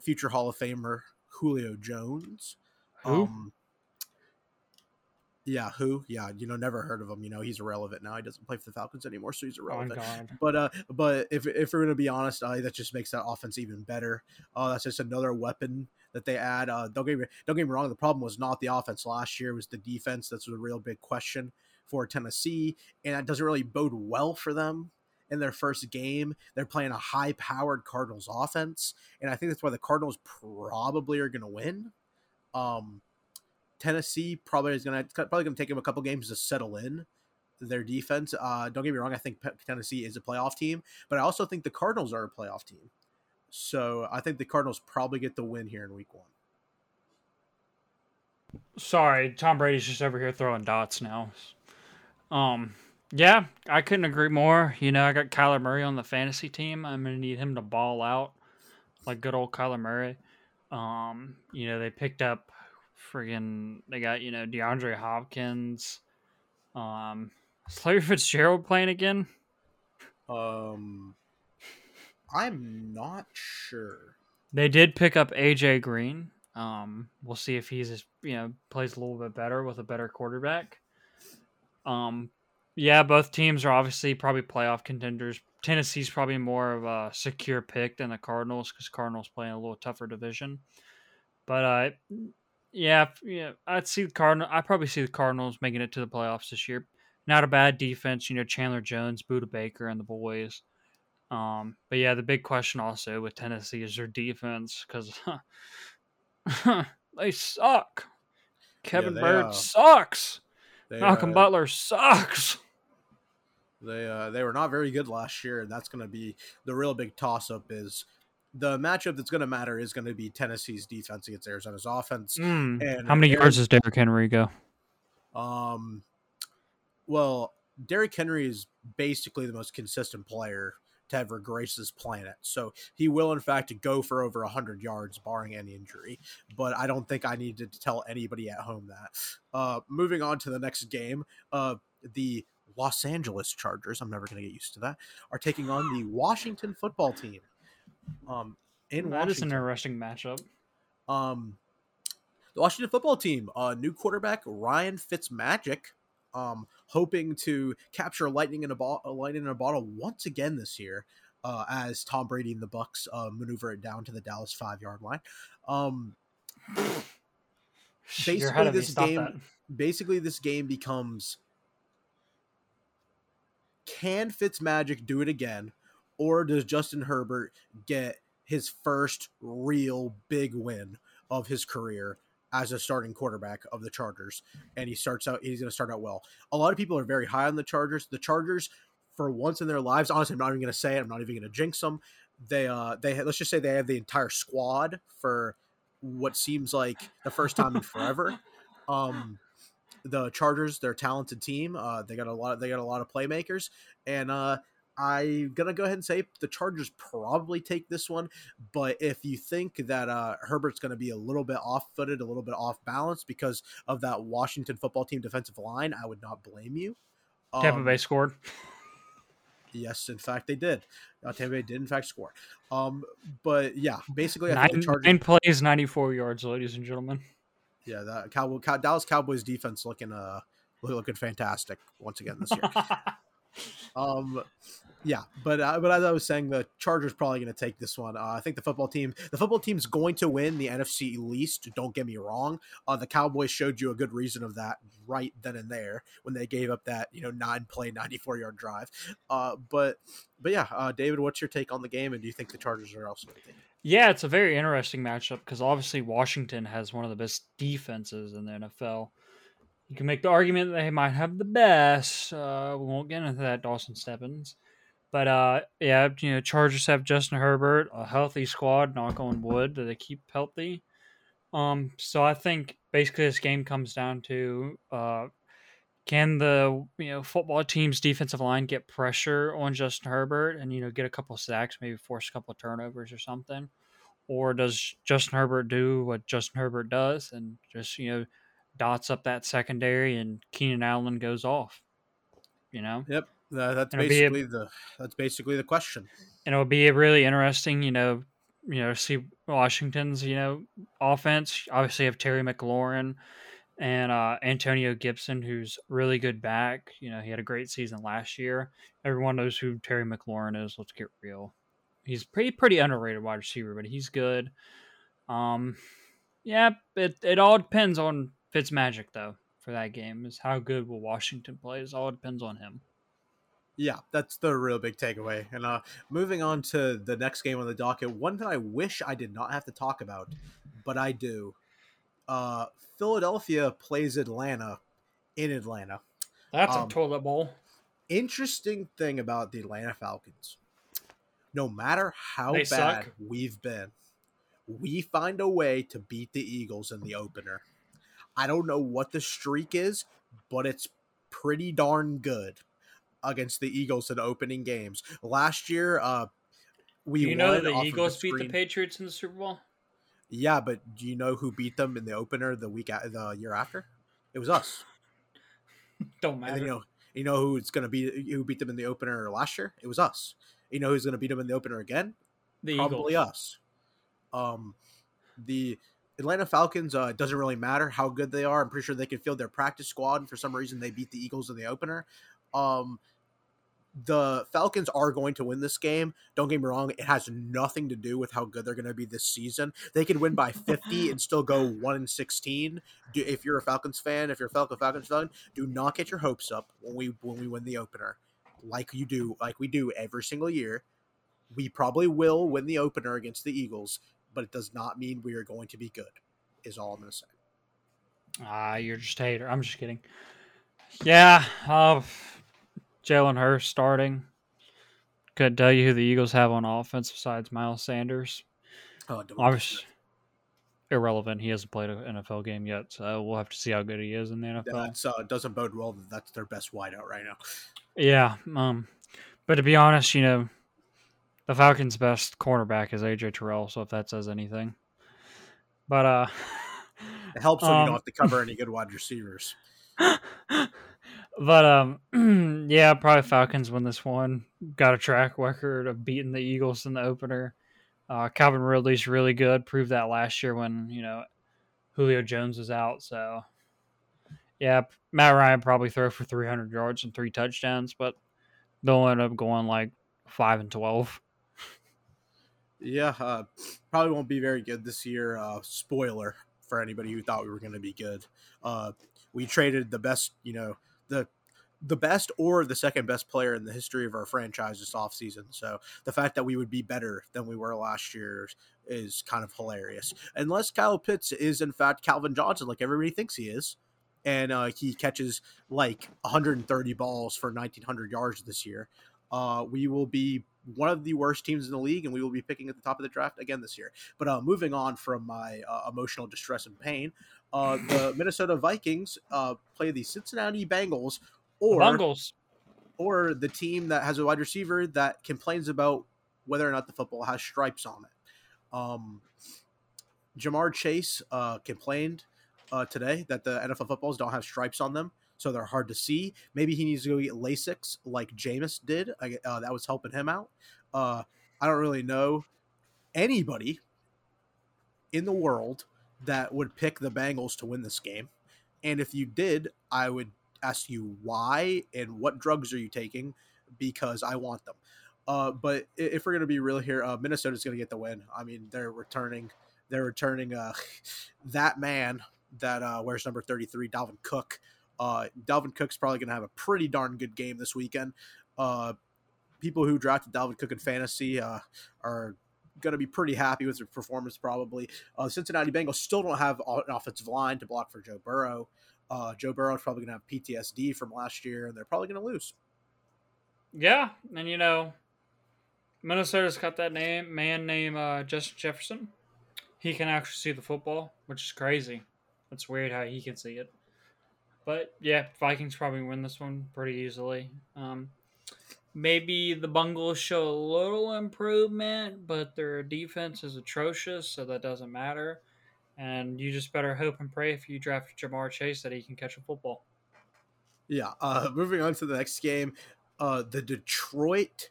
future Hall of Famer Julio Jones. Who? Um, yeah, who? Yeah, you know, never heard of him. You know, he's irrelevant now. He doesn't play for the Falcons anymore, so he's Oh irrelevant. god. But uh, but if if we're gonna be honest, uh, that just makes that offense even better. Uh, that's just another weapon that they add. Uh, don't get me don't get me wrong. The problem was not the offense last year; it was the defense. That's a real big question for Tennessee, and that doesn't really bode well for them in their first game. They're playing a high-powered Cardinals offense, and I think that's why the Cardinals probably are gonna win. Um, Tennessee probably is gonna probably gonna take them a couple games to settle in their defense. Uh, don't get me wrong; I think Tennessee is a playoff team, but I also think the Cardinals are a playoff team. So I think the Cardinals probably get the win here in Week One. Sorry, Tom Brady's just over here throwing dots now. Um, yeah, I couldn't agree more. You know, I got Kyler Murray on the fantasy team. I'm gonna need him to ball out like good old Kyler Murray. Um, you know, they picked up friggin' they got, you know, DeAndre Hopkins. Um is Larry Fitzgerald playing again? Um, I'm not sure. They did pick up AJ Green. Um, we'll see if he's you know plays a little bit better with a better quarterback. Um, yeah, both teams are obviously probably playoff contenders. Tennessee's probably more of a secure pick than the Cardinals because Cardinals playing a little tougher division. But uh, yeah, yeah, I'd see the Cardinal. I probably see the Cardinals making it to the playoffs this year. Not a bad defense, you know. Chandler Jones, Budda Baker, and the boys. Um, but yeah, the big question also with Tennessee is their defense because they suck. Kevin they, Bird uh, sucks. They, Malcolm uh, Butler sucks. They uh, they were not very good last year, and that's going to be the real big toss up. Is the matchup that's going to matter is going to be Tennessee's defense against Arizona's offense. Mm. And How many yards does Derrick Henry go? Um, well, Derrick Henry is basically the most consistent player to ever grace this planet. So he will, in fact, go for over 100 yards, barring any injury. But I don't think I needed to tell anybody at home that. Uh, moving on to the next game, uh, the Los Angeles Chargers, I'm never going to get used to that, are taking on the Washington football team. Um, in That is an Washington. interesting matchup. Um, the Washington football team, uh, new quarterback Ryan Fitzmagic, um, hoping to capture lightning in a ball, lightning in a bottle once again this year, uh, as Tom Brady and the Bucks uh, maneuver it down to the Dallas five yard line. Um, Basically, ahead of me. this game- that. basically, this game becomes: Can Fitzmagic do it again, or does Justin Herbert get his first real big win of his career as a starting quarterback of the Chargers? And he starts out; he's going to start out well. A lot of people are very high on the Chargers. The Chargers, for once in their lives, honestly, I'm not even going to say it. I'm not even going to jinx them. They, uh, they let's just say they have the entire squad for what seems like the first time in forever. Um, the Chargers, they're a talented team. Uh, they got a lot. They got a lot of playmakers, and uh, I'm gonna go ahead and say the Chargers probably take this one. But if you think that uh, Herbert's gonna be a little bit off-footed, a little bit off balance because of that Washington football team defensive line, I would not blame you. Tampa Um, Bay scored. Yes, in fact, they did. Uh, Tampa Bay did in fact score. Um, but yeah, basically, I Nine, think the Chargers. nine plays, 94 yards, ladies and gentlemen. Yeah, that Cowboy, Cow, Dallas Cowboys defense looking uh looking fantastic once again this year. um, yeah, but uh, but as I was saying, the Chargers probably going to take this one. Uh, I think the football team, the football team's going to win the NFC least. Don't get me wrong. Uh, the Cowboys showed you a good reason of that right then and there when they gave up that you know nine play, ninety four yard drive. Uh, but but yeah, uh, David, what's your take on the game, and do you think the Chargers are also going to? Yeah, it's a very interesting matchup because obviously Washington has one of the best defenses in the NFL. You can make the argument that they might have the best. Uh, we won't get into that, Dawson Stebbins. But uh, yeah, you know, Chargers have Justin Herbert, a healthy squad. Knock on wood that they keep healthy. Um, so I think basically this game comes down to uh, can the you know football team's defensive line get pressure on Justin Herbert and you know get a couple sacks, maybe force a couple turnovers or something, or does Justin Herbert do what Justin Herbert does and just you know dots up that secondary and Keenan Allen goes off, you know? Yep, uh, that's It'll be a- basically the that's basically the question. and it'll be really interesting, you know, you know, see Washington's, you know, offense. Obviously, have Terry McLaurin and uh, Antonio Gibson, who's really good back. You know, he had a great season last year. Everyone knows who Terry McLaurin is. Let's get real. He's pretty pretty underrated wide receiver, but he's good. Um, yeah, it it all depends on Fitzmagic though for that game. Is how good will Washington play? It all depends on him. Yeah, that's the real big takeaway. And uh, moving on to the next game on the docket, one that I wish I did not have to talk about, but I do. Uh, Philadelphia plays Atlanta in Atlanta. That's Um, a toilet bowl. Interesting thing about the Atlanta Falcons, no matter how They bad suck. we've been, we find a way to beat the Eagles in the opener. I don't know what the streak is, but it's pretty darn good against the Eagles in opening games. Last year, uh, we Do you know that the Eagles beat the Patriots in the Super Bowl? Yeah, but do you know who beat them in the opener the week a- the year after? It was us. Don't matter. then, you know, you know who's going to be who beat them in the opener last year? It was us. You know who's going to beat them in the opener again? the Probably Eagles. us. Um, the Atlanta Falcons. Uh, doesn't really matter how good they are. I'm pretty sure they can field their practice squad, and for some reason they beat the Eagles in the opener. Um, the Falcons are going to win this game. Don't get me wrong; it has nothing to do with how good they're going to be this season. They could win by 50 and still go one and 16. Do, if you're a Falcons fan, if you're a Falcon Falcons fan, do not get your hopes up when we when we win the opener, like you do, like we do every single year. We probably will win the opener against the Eagles, but it does not mean we are going to be good. Is all I'm going to say. Ah, you're just a hater. I'm just kidding. Yeah, uh, Jalen Hurts starting. Couldn't tell you who the Eagles have on offense besides Miles Sanders. Oh, Obviously, irrelevant. He hasn't played an NFL game yet, so we'll have to see how good he is in the NFL. That's uh, doesn't bode well. That that's their best wideout right now. Yeah, um, but to be honest, you know, the Falcons' best cornerback is AJ Terrell. So if that says anything, but uh, It helps when you Um, don't have to cover any good wide receivers. but um, yeah, probably Falcons win this one. Got a track record of beating the Eagles in the opener. Uh, Calvin Ridley's really good. Proved that last year when you know Julio Jones was out. So yeah, Matt Ryan probably throw for 300 yards and three touchdowns, but they'll end up going like five and 12. Yeah, uh, probably won't be very good this year. Uh, spoiler for anybody who thought we were going to be good. Uh, we traded the best, you know, the the best or the second best player in the history of our franchise this offseason. So the fact that we would be better than we were last year is kind of hilarious. Unless Kyle Pitts is in fact Calvin Johnson, like everybody thinks he is, and uh, he catches like 130 balls for 1900 yards this year. Uh, we will be one of the worst teams in the league, and we will be picking at the top of the draft again this year. But uh, moving on from my uh, emotional distress and pain, uh, the Minnesota Vikings uh, play the Cincinnati Bengals, or Bungles. or the team that has a wide receiver that complains about whether or not the football has stripes on it. Um, Ja'Marr Chase uh, complained uh, today that the NFL footballs don't have stripes on them, so they're hard to see. Maybe he needs to go get LASIK like Jameis did. Uh, that was helping him out. Uh, I don't really know anybody in the world that would pick the Bengals to win this game. And if you did, I would ask you why and what drugs are you taking because I want them. Uh, but if we're gonna be real here, uh, Minnesota's gonna get the win. I mean, they're returning, they're returning uh, that man that uh, wears number thirty three, Dalvin Cook. Uh, Dalvin Cook's probably gonna have a pretty darn good game this weekend. Uh, people who drafted Dalvin Cook in fantasy uh, are going to be pretty happy with his performance. Probably, uh, Cincinnati Bengals still don't have an offensive line to block for Joe Burrow. Uh, Joe Burrow is probably going to have PTSD from last year, and they're probably going to lose. Yeah, and you know, Minnesota's got that name man named uh, Justin Jefferson. He can actually see the football, which is crazy. It's weird how he can see it. But yeah, Vikings probably win this one pretty easily. Um, maybe the Bungles show a little improvement, but their defense is atrocious, so that doesn't matter. And you just better hope and pray if you draft Ja'Marr Chase that he can catch a football. Yeah. Uh, moving on to the next game, uh, the Detroit.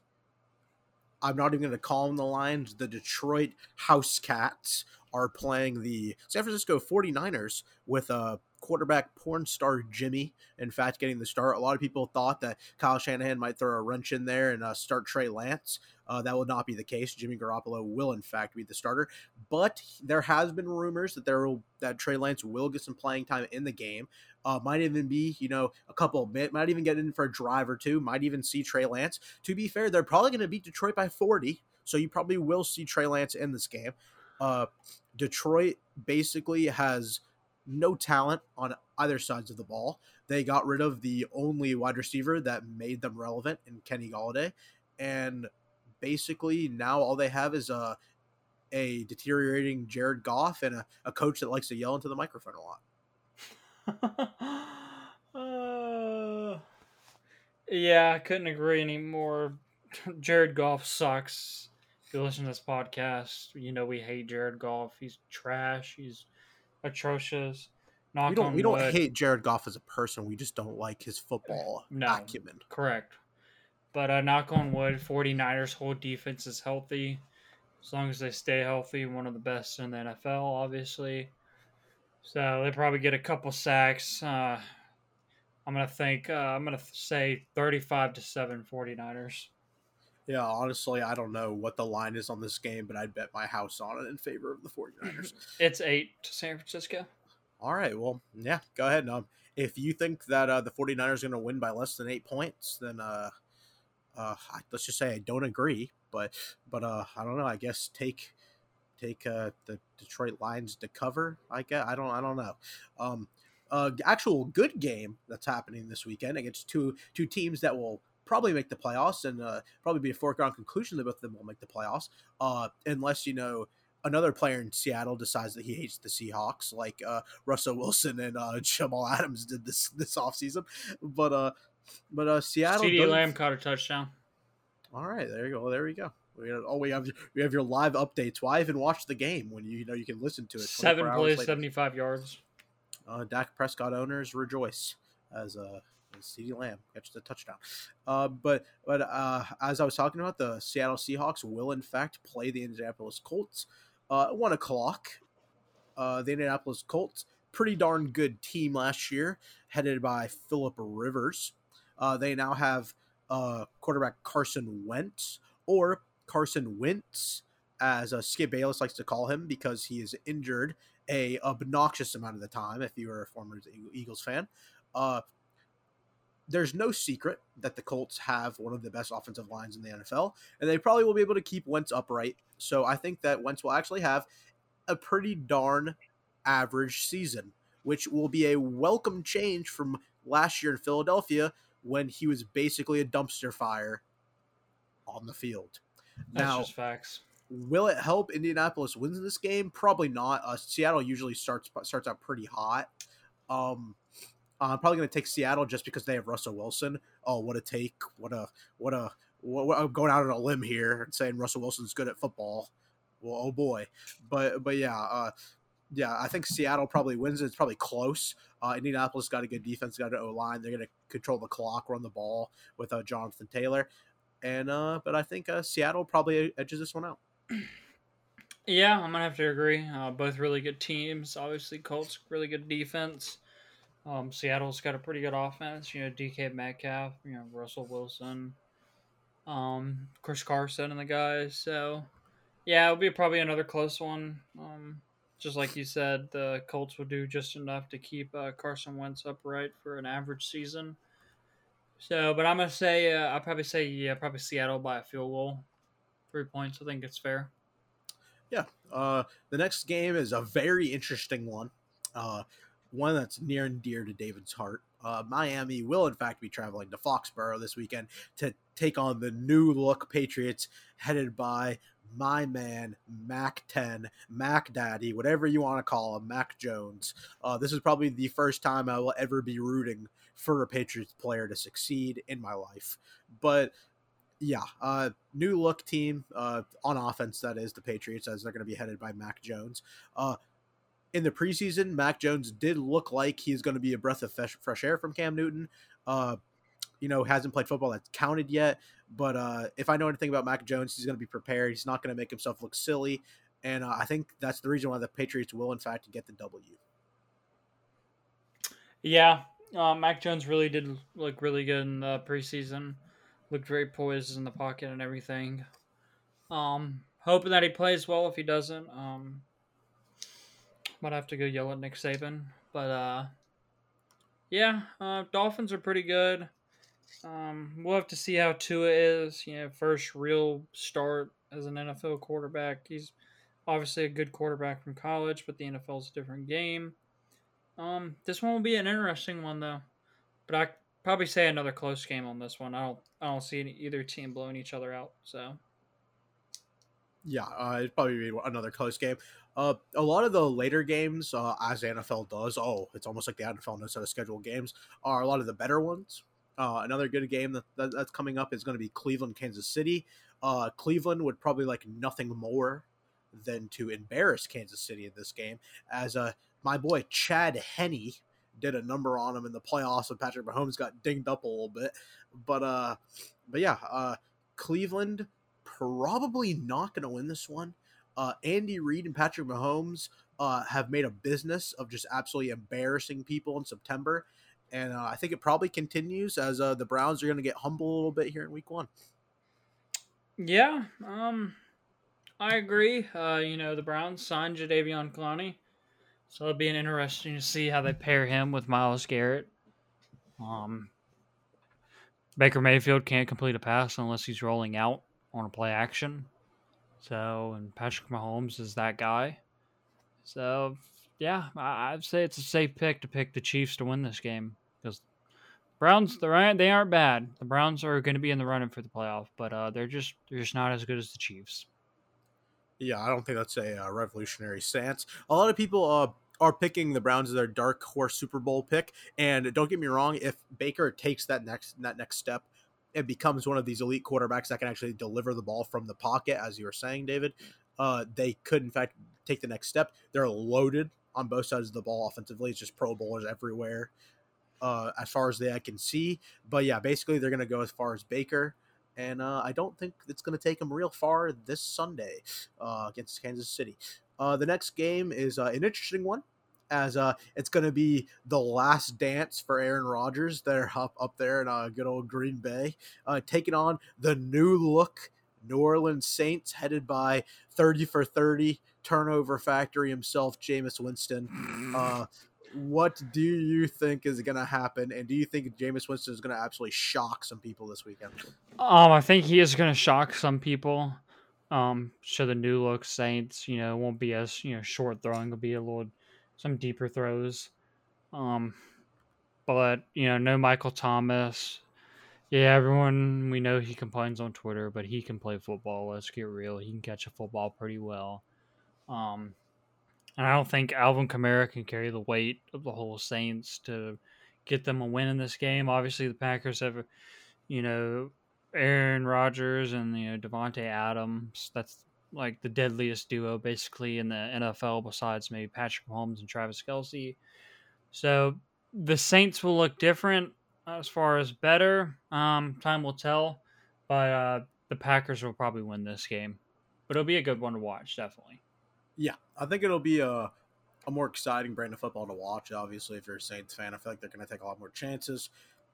I'm not even going to call them the Lions. The Detroit House Cats are playing the San Francisco 49ers with a quarterback porn star Jimmy. In fact, getting the start. A lot of people thought that Kyle Shanahan might throw a wrench in there and uh, start Trey Lance. Uh, that will not be the case. Jimmy Garoppolo will, in fact, be the starter. But there has been rumors that there will that Trey Lance will get some playing time in the game. Uh, might even be, you know, a couple minutes, might even get in for a drive or two, might even see Trey Lance. To be fair, they're probably going to beat Detroit by 40, so you probably will see Trey Lance in this game. Uh, Detroit basically has no talent on either sides of the ball. They got rid of the only wide receiver that made them relevant in Kenny Golladay, and basically now all they have is a a deteriorating Jared Goff and a, a coach that likes to yell into the microphone a lot. uh, yeah, I couldn't agree anymore. Jared Goff sucks. If you listen to this podcast, you know we hate Jared Goff. He's trash. He's atrocious. Knock we don't on we don't hate Jared Goff as a person. We just don't like his football No. acumen. Correct. But uh, knock on wood, 49ers whole defense is healthy. As long as they stay healthy, one of the best in the NFL, obviously. So they probably get a couple sacks. Uh, I'm gonna think. Uh, I'm gonna say 35 to seven 49ers. Yeah, honestly, I don't know what the line is on this game, but I'd bet my house on it in favor of the 49ers. It's eight to San Francisco. All right, well, yeah, go ahead. Um, if you think that uh, the 49ers are going to win by less than eight points, then uh, uh, let's just say I don't agree. But but uh, I don't know. I guess take take uh, the Detroit Lions to cover. I guess I don't I don't know. Um, uh, actual good game that's happening this weekend against two two teams that will probably make the playoffs and uh, probably be a foregone conclusion that both of them will make the playoffs. Uh, unless you know another player in Seattle decides that he hates the Seahawks, like uh, Russell Wilson and uh, Jamal Adams did this this offseason. But uh, but uh, Seattle. CeeDee doesn't- Lamb caught a touchdown. All right, there you go. There we go. We got, oh, we have we have your live updates. Why even watch the game when you, you know you can listen to it? Seven plays, 75 yards. uh, Dak Prescott owners rejoice as uh CeeDee Lamb catches a touchdown. Uh, but but uh, as I was talking about, the Seattle Seahawks will in fact play the Indianapolis Colts uh, at one o'clock. Uh, the Indianapolis Colts, pretty darn good team last year, headed by Philip Rivers. Uh, they now have uh, quarterback Carson Wentz or Carson Wentz, as uh, Skip Bayless likes to call him, because he is injured a obnoxious amount of the time. If you are a former Eagles fan, uh, there's no secret that the Colts have one of the best offensive lines in the NFL, and they probably will be able to keep Wentz upright. So I think that Wentz will actually have a pretty darn average season, which will be a welcome change from last year in Philadelphia when he was basically a dumpster fire on the field. That's now, just facts. will it help Indianapolis wins this game? Probably not. Uh, Seattle usually starts starts out pretty hot. Um, I'm probably going to take Seattle just because they have Russell Wilson. Oh, what a take! What a what a what, what, I'm going out on a limb here and saying Russell Wilson's good at football. Well, oh boy, but but yeah, uh, yeah, I think Seattle probably wins. It's probably close. Uh, Indianapolis got a good defense, got an O line. They're going to control the clock, run the ball with uh, Jonathan Taylor, and uh, but I think uh, Seattle probably edges this one out. Yeah, I'm gonna have to agree. Uh, both really good teams. Obviously, Colts really good defense. Um, Seattle's got a pretty good offense. You know, DK Metcalf. You know, Russell Wilson. Um, Chris Carson and the guys. So, yeah, it'll be probably another close one. Um, just like you said, the Colts will do just enough to keep uh, Carson Wentz upright for an average season. So, but I'm gonna say uh, I'll probably say yeah, probably Seattle by a field goal, three points. I think it's fair. Yeah. Uh, the next game is a very interesting one. Uh, one that's near and dear to David's heart. Uh, Miami will, in fact, be traveling to Foxborough this weekend to take on the new look Patriots, headed by my man, Mac 10, Mac Daddy, whatever you want to call him, Mac Jones. Uh, this is probably the first time I will ever be rooting for a Patriots player to succeed in my life. But yeah, uh, new look team uh, on offense. That is the Patriots, as they're going to be headed by Mac Jones. In the preseason, Mac Jones did look like he's going to be a breath of fresh, fresh air from Cam Newton. Uh, you know, hasn't played football that's counted yet. But uh, if I know anything about Mac Jones, he's going to be prepared. He's not going to make himself look silly. And uh, I think that's the reason why the Patriots will, in fact, get the W. Yeah, uh, Mac Jones really did look really good in the preseason. Looked very poised in the pocket and everything. Um, hoping that he plays well. If he doesn't, um, might have to go yell at Nick Saban. But uh, yeah, uh, Dolphins are pretty good. Um, we'll have to see how Tua is. You know, first real start as an NFL quarterback. He's obviously a good quarterback from college, but the NFL is a different game. Um, this one will be an interesting one though, but I probably say another close game on this one. I don't, I don't see any, either team blowing each other out. So yeah, uh, it'd probably be another close game. Uh, a lot of the later games, uh, as NFL does, oh, it's almost like the NFL knows how to schedule games, are a lot of the better ones. Uh, another good game that, that, that's coming up is going to be Cleveland, Kansas City. Uh, Cleveland would probably like nothing more than to embarrass Kansas City in this game, as uh, my boy Chad Henne did a number on him in the playoffs, and Patrick Mahomes got dinged up a little bit. But uh, but yeah, uh, Cleveland probably not going to win this one. Uh, Andy Reid and Patrick Mahomes uh, have made a business of just absolutely embarrassing people in September, and uh, I think it probably continues as uh, the Browns are going to get humble a little bit here in Week One. Yeah, um, I agree. Uh, you know, the Browns signed Jadeveon Clowney, so it'll be an interesting to see how they pair him with Myles Garrett. Um, Baker Mayfield can't complete a pass unless he's rolling out on a play action. So, and Patrick Mahomes is that guy. So, yeah, I, would say it's a safe pick to pick the Chiefs to win this game because Browns they're they aren't bad. The Browns are going to be in the running for the playoff, but uh, they're just they're just not as good as the Chiefs. Yeah, I don't think that's a uh, revolutionary stance. A lot of people uh, are picking the Browns as their dark horse Super Bowl pick, and don't get me wrong, if Baker takes that next that next step and becomes one of these elite quarterbacks that can actually deliver the ball from the pocket, as you were saying, David, uh, they could in fact take the next step. They're loaded on both sides of the ball offensively. It's just Pro Bowlers everywhere uh, as far as the I can see. But yeah, basically they're going to go as far as Baker. And uh, I don't think it's going to take them real far this Sunday uh, against Kansas City. Uh, the next game is uh, an interesting one, as uh, it's going to be the last dance for Aaron Rodgers. They're up up there in uh, good old Green Bay, uh, taking on the new look New Orleans Saints, headed by 30 for 30 turnover factory himself, Jameis Winston. Uh, what do you think is going to happen? And do you think Jameis Winston is going to absolutely shock some people this weekend? Um, I think he is going to shock some people. Um, so the new look Saints, you know, won't be as you know short throwing. It'll be a little some deeper throws. Um, but you know, no Michael Thomas. Yeah, everyone we know he complains on Twitter, but he can play football. Let's get real. He can catch a football pretty well. Um, and I don't think Alvin Kamara can carry the weight of the whole Saints to get them a win in this game. Obviously, the Packers have, you know, Aaron Rodgers and you know Davante Adams. That's like the deadliest duo basically in the NFL, besides maybe Patrick Mahomes and Travis Kelce. So the Saints will look different as far as better. Um, time will tell, but uh, the Packers will probably win this game. But it'll be a good one to watch, definitely. Yeah, I think it'll be a a more exciting brand of football to watch. Obviously, if you're a Saints fan, I feel like they're going to take a lot more chances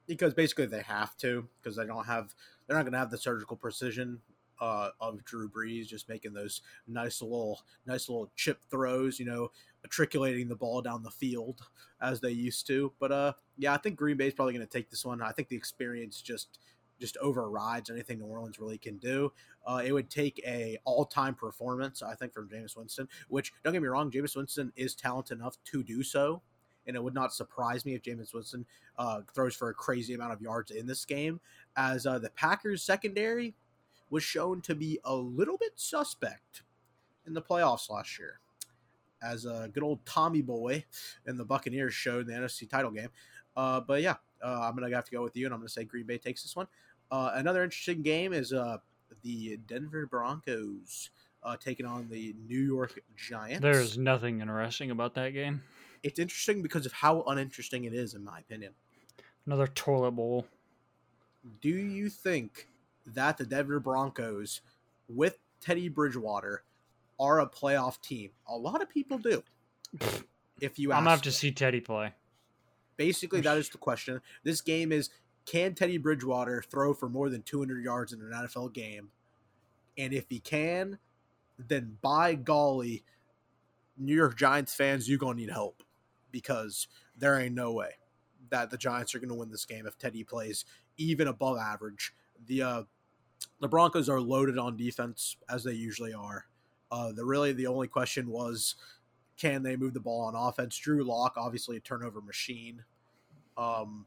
because basically they have to because they don't have they're not going to have the surgical precision uh, of Drew Brees, just making those nice little nice little chip throws, you know, matriculating the ball down the field as they used to. But uh, yeah, I think Green Bay is probably going to take this one. I think the experience just just overrides anything New Orleans really can do. Uh, it would take a all time performance, I think, from Jameis Winston. Which don't get me wrong, Jameis Winston is talented enough to do so, and it would not surprise me if Jameis Winston uh, throws for a crazy amount of yards in this game. As uh, the Packers secondary was shown to be a little bit suspect in the playoffs last year. As a good old Tommy boy and the Buccaneers showed in the NFC title game. Uh, but yeah, uh, I'm going to have to go with you, and I'm going to say Green Bay takes this one. Uh, another interesting game is uh, the Denver Broncos uh, taking on the New York Giants. There's nothing interesting about that game. It's interesting because of how uninteresting it is, in my opinion. Another toilet bowl. Do you think that the Denver Broncos, with Teddy Bridgewater, are a playoff team? A lot of people do. if you, I'm gonna have to see Teddy play. Basically, that is the question. This game is: Can Teddy Bridgewater throw for more than 200 yards in an NFL game? And if he can, then by golly, New York Giants fans, you're gonna need help because there ain't no way that the Giants are going to win this game if Teddy plays even above average. The uh, the Broncos are loaded on defense as they usually are. Uh, the really the only question was, can they move the ball on offense? Drew Lock, obviously a turnover machine. Um,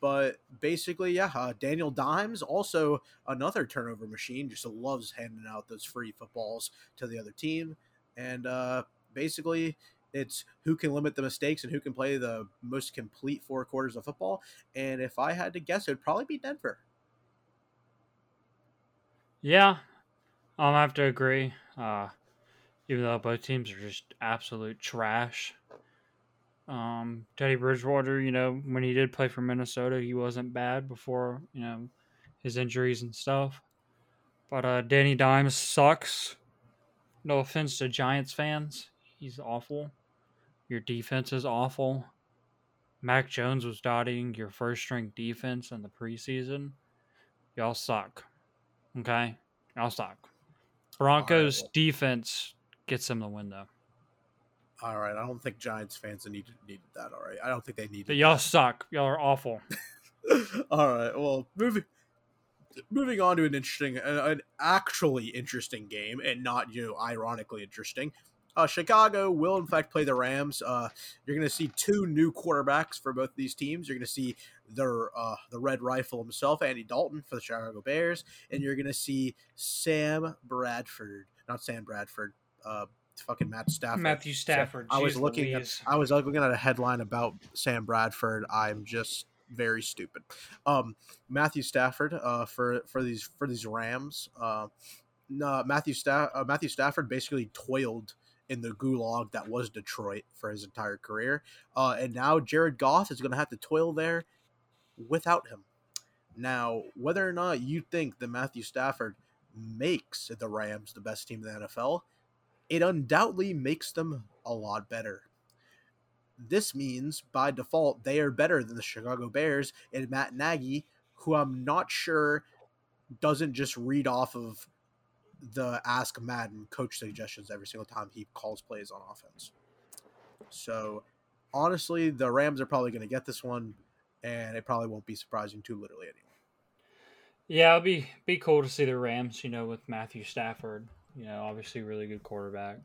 but basically, yeah, uh, Daniel Dimes also another turnover machine. Just loves handing out those free footballs to the other team, and uh, basically, it's who can limit the mistakes and who can play the most complete four quarters of football. And if I had to guess, it'd probably be Denver. Yeah, I'll have to agree. Uh, even though both teams are just absolute trash. Um, Teddy Bridgewater, you know, when he did play for Minnesota, he wasn't bad before, you know, his injuries and stuff. But uh, Danny Dimes sucks. No offense to Giants fans, he's awful. Your defense is awful. Mac Jones was dotting your first string defense in the preseason. Y'all suck. Okay, I'll stop. Broncos right, defense gets them the win though. All right, I don't think Giants fans needed needed that. All right, I don't think they needed. But y'all that. suck. Y'all are awful. all right, well, moving moving on to an interesting, an actually interesting game, and not you know ironically interesting. Uh, Chicago will, in fact, play the Rams. Uh, you're going to see two new quarterbacks for both these teams. You're going to see their uh, the Red Rifle himself, Andy Dalton, for the Chicago Bears, and you're going to see Sam Bradford, not Sam Bradford, uh, fucking Matt Stafford. Matthew Stafford. So I was looking at I was looking at a headline about Sam Bradford. I'm just very stupid. Um, Matthew Stafford uh, for for these for these Rams. Uh, no, Matthew Sta- uh, Matthew Stafford basically toiled in the gulag that was Detroit for his entire career. Uh, and now Jared Goff is going to have to toil there without him. Now, whether or not you think that Matthew Stafford makes the Rams the best team in the NFL, it undoubtedly makes them a lot better. This means by default they are better than the Chicago Bears and Matt Nagy, who I'm not sure doesn't just read off of the Ask Madden coach suggestions every single time he calls plays on offense. So honestly, the Rams are probably going to get this one, and it probably won't be surprising to literally anyone. Yeah, it'll be be cool to see the Rams, you know, with Matthew Stafford. You know, obviously really good quarterback.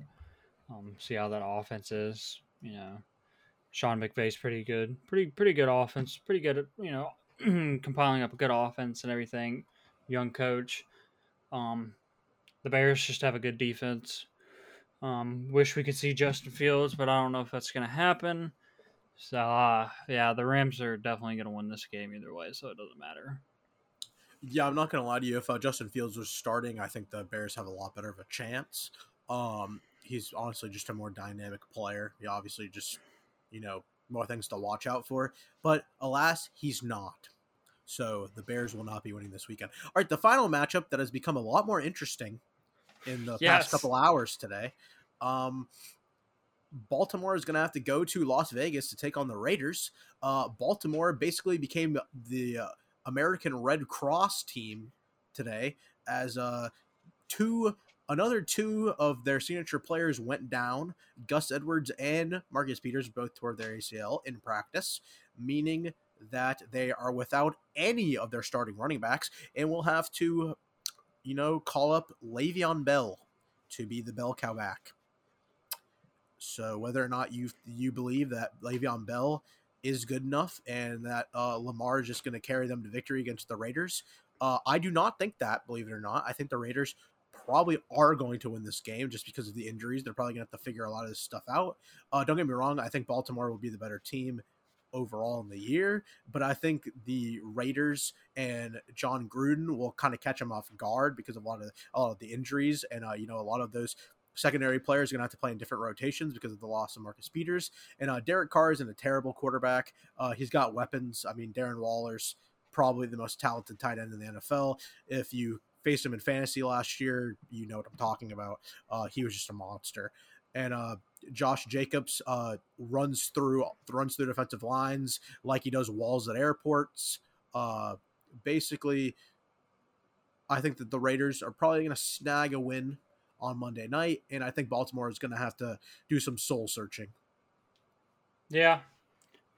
Um, see how that offense is. You know, Sean McVay's pretty good, pretty pretty good offense, pretty good. At, you know, compiling up a good offense and everything. Young coach. Um, the Bears just have a good defense. Um, wish we could see Justin Fields, but I don't know if that's going to happen. So uh, yeah, the Rams are definitely going to win this game either way, so it doesn't matter. Yeah, I'm not going to lie to you. If uh, Justin Fields was starting, I think the Bears have a lot better of a chance. Um, he's honestly just a more dynamic player. He obviously just, you know, more things to watch out for. But alas, he's not. So the Bears will not be winning this weekend. All right, the final matchup that has become a lot more interesting in the yes. past couple hours today. Um, Baltimore is going to have to go to Las Vegas to take on the Raiders. Uh, Baltimore basically became the uh, American Red Cross team today as uh, two another two of their signature players went down. Gus Edwards and Marcus Peters both tore their ACL in practice, meaning that they are without any of their starting running backs and will have to, you know, call up Le'Veon Bell to be the bell cow back. So whether or not you you believe that Le'Veon Bell is good enough and that uh, Lamar is just going to carry them to victory against the Raiders, uh, I do not think that. Believe it or not, I think the Raiders probably are going to win this game just because of the injuries. They're probably going to have to figure a lot of this stuff out. Uh, don't get me wrong; I think Baltimore will be the better team overall in the year, but I think the Raiders and Jon Gruden will kind of catch them off guard because of a lot of a lot of the injuries and uh, you know a lot of those secondary players are going to have to play in different rotations because of the loss of Marcus Peters. And uh, Derek Carr isn't a terrible quarterback. Uh, he's got weapons. I mean, Darren Waller's probably the most talented tight end in the NFL. If you faced him in fantasy last year, you know what I'm talking about. Uh, he was just a monster. And uh, Josh Jacobs uh, runs through runs through defensive lines like he does walls at airports. Uh, basically, I think that the Raiders are probably going to snag a win on Monday night, and I think Baltimore is going to have to do some soul searching. Yeah,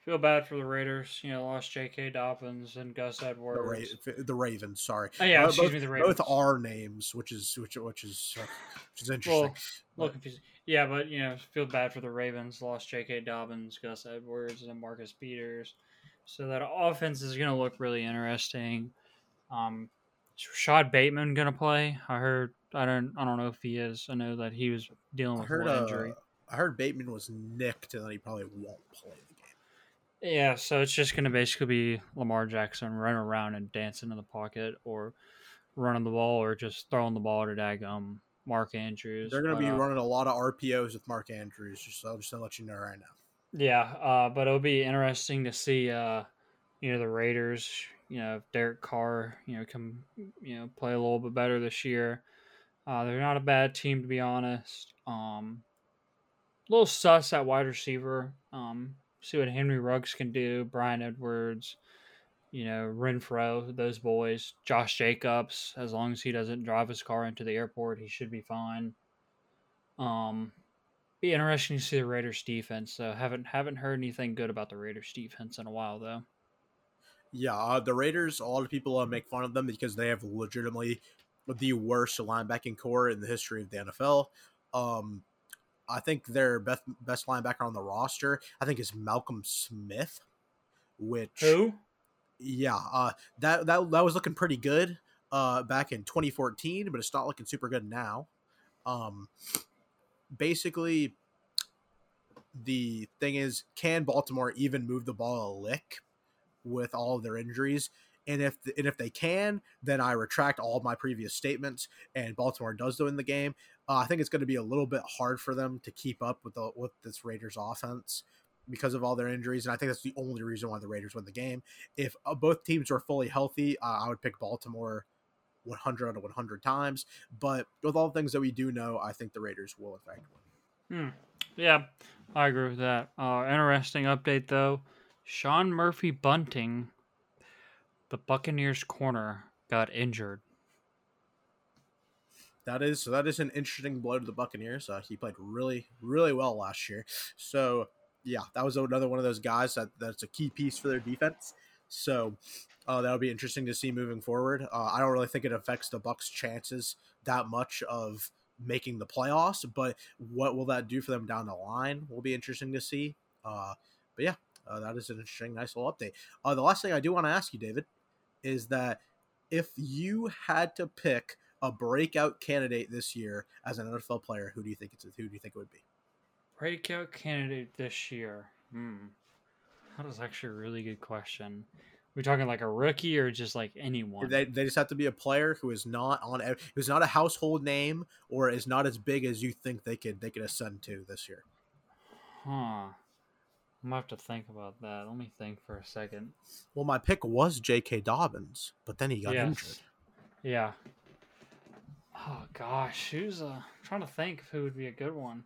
feel bad for the Raiders. You know, lost J.K. Dobbins and Gus Edwards. The, Ra- the Ravens, sorry. Oh, yeah, uh, excuse both, me, the Ravens. Both are names, which is which which is uh, which is interesting. Well, a little confusing. Yeah, but you know, feel bad for the Ravens. Lost J.K. Dobbins, Gus Edwards, and Marcus Peters. So that offense is going to look really interesting. Um, is Rashod Bateman going to play? I heard I don't I don't know if he is. I know that he was dealing with heard, one uh, injury. I heard Bateman was nicked and that he probably won't play. Yeah, so it's just going to basically be Lamar Jackson running around and dancing in the pocket, or running the ball, or just throwing the ball to dag um Mark Andrews. They're going to be uh, running a lot of RPOs with Mark Andrews. Just I'll just let you know right now. Yeah, uh, but it'll be interesting to see, uh, you know, the Raiders. You know, if Derek Carr, you know, come, you know, play a little bit better this year. Uh, they're not a bad team to be honest. Um, a little sus at wide receiver. Um, see what Henry Ruggs can do. Bryan Edwards, you know, Renfrow, those boys. Josh Jacobs, as long as he doesn't drive his car into the airport, he should be fine. Um, be interesting to see the Raiders defense. So haven't haven't heard anything good about the Raiders defense in a while though. Yeah, uh, the Raiders. A lot of people uh, make fun of them because they have legitimately the worst linebacking corps in the history of the NFL. Um, I think their best best linebacker on the roster, I think, is Malcolm Smith. Which who? Yeah, uh, that that that was looking pretty good uh, back in 2014, but it's not looking super good now. Um, basically, the thing is, can Baltimore even move the ball a lick with all of their injuries? And if and if they can, then I retract all of my previous statements. And Baltimore does win the game. Uh, I think it's going to be a little bit hard for them to keep up with the with this Raiders offense because of all their injuries. And I think that's the only reason why the Raiders win the game. If uh, both teams are fully healthy, uh, I would pick Baltimore 100 out of 100 times. But with all the things that we do know, I think the Raiders will in fact win. Hmm. Yeah, I agree with that. Uh, interesting update though. Sean Murphy Bunting the Buccaneers corner got injured. That is so. That is an interesting blow to the Buccaneers. Uh, he played really, really well last year. So yeah, that was another one of those guys that that's a key piece for their defense. So uh, that'll be interesting to see moving forward. Uh, I don't really think it affects the Bucks' chances that much of making the playoffs, but what will that do for them down the line will be interesting to see. Uh, but yeah, Uh, that is an interesting, nice little update. Uh, the last thing I do want to ask you, David, is that if you had to pick a breakout candidate this year as an NFL player, who do you think it's who do you think it would be? Breakout candidate this year. Hmm. That is actually a really good question. We're talking like a rookie or just like anyone? They, they just have to be a player who is not on it, who's not a household name or is not as big as you think they could they could ascend to this year. Huh. I'm gonna have to think about that. Let me think for a second. Well, my pick was J.K. Dobbins, but then he got yes. injured. Yeah. Oh gosh, who's uh? I'm trying to think who would be a good one.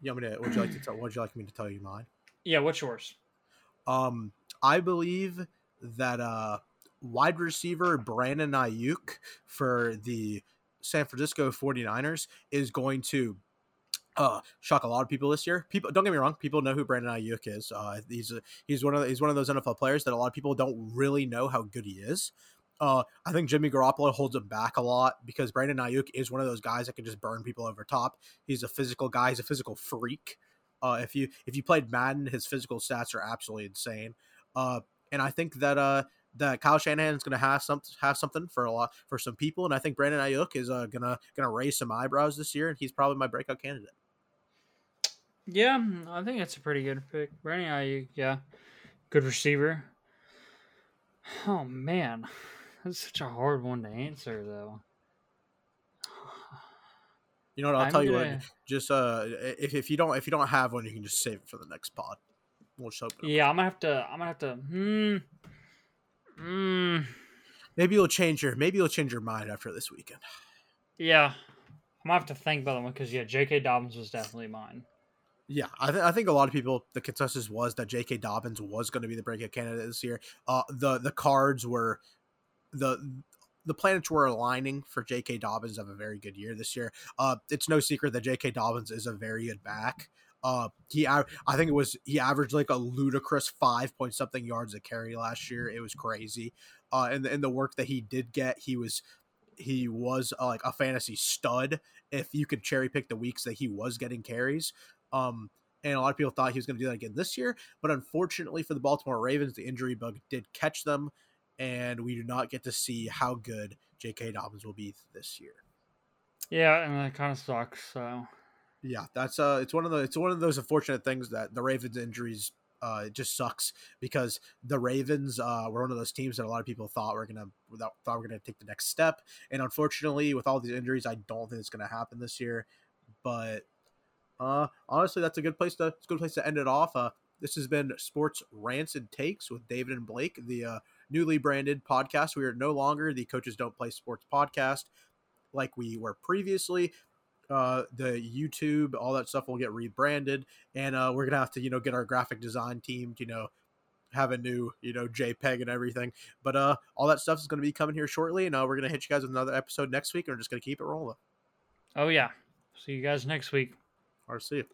Yeah, I'm gonna. Would you like to tell? Would you like me to tell you mine? Yeah, what's yours? Um, I believe that uh, wide receiver Brandon Aiyuk for the San Francisco 49ers is going to uh, shock a lot of people this year. People don't get me wrong, people know who Brandon Aiyuk is. Uh, he's a, he's one of the, he's one of those NFL players that a lot of people don't really know how good he is. Uh, I think Jimmy Garoppolo holds him back a lot because Brandon Aiyuk is one of those guys that can just burn people over top. He's a physical guy. He's a physical freak. Uh, if you if you played Madden, his physical stats are absolutely insane. Uh, and I think that uh, that Kyle Shanahan is going to have some have something for a lot for some people, and I think Brandon Aiyuk is uh, gonna gonna raise some eyebrows this year, and he's probably my breakout candidate. Yeah, I think that's a pretty good pick. Brandon Aiyuk, yeah, good receiver. Oh man, that's such a hard one to answer, though. You know what? I'll I'm tell you what. Just uh, if, if you don't if you don't have one, you can just save it for the next pod. We'll just open. Yeah, I'm gonna have to. I'm gonna have to. Hmm. Hmm. Maybe you'll change your maybe you'll change your mind after this weekend. Yeah, I'm gonna have to think about them because yeah, J.K. Dobbins was definitely mine. Yeah, I, th- I think a lot of people the consensus was that J.K. Dobbins was going to be the breakout candidate this year. Uh, the the cards were the the planets were aligning for J.K. Dobbins have a very good year this year. Uh, it's no secret that J.K. Dobbins is a very good back. Uh, he, I think it was he averaged like a ludicrous five point something yards a carry last year. It was crazy. Uh, and in the work that he did get, he was he was uh, like a fantasy stud. If you could cherry pick the weeks that he was getting carries, um, and a lot of people thought he was going to do that again this year. But unfortunately for the Baltimore Ravens, the injury bug did catch them, and we do not get to see how good J.K. Dobbins will be this year. Yeah, and that kind of sucks. So yeah, that's uh, it's one of the it's one of those unfortunate things that the Ravens injuries uh, it just sucks because the Ravens uh, were one of those teams that a lot of people thought were gonna thought were gonna take the next step, and unfortunately, with all these injuries, I don't think it's gonna happen this year. But uh, honestly, that's a good place to it's a good place to end it off. Uh, this has been Sports Rants and Takes with David and Blake, the uh, newly branded podcast. We are no longer the Coaches Don't Play Sports podcast like we were previously. Uh, the YouTube, all that stuff will get rebranded, and uh, we're gonna have to, you know, get our graphic design team, to, you know, have a new, you know, JPEG and everything. But uh, all that stuff is gonna be coming here shortly, and uh, we're gonna hit you guys with another episode next week, and we're just gonna keep it rolling. Oh yeah, see you guys next week. Or see you.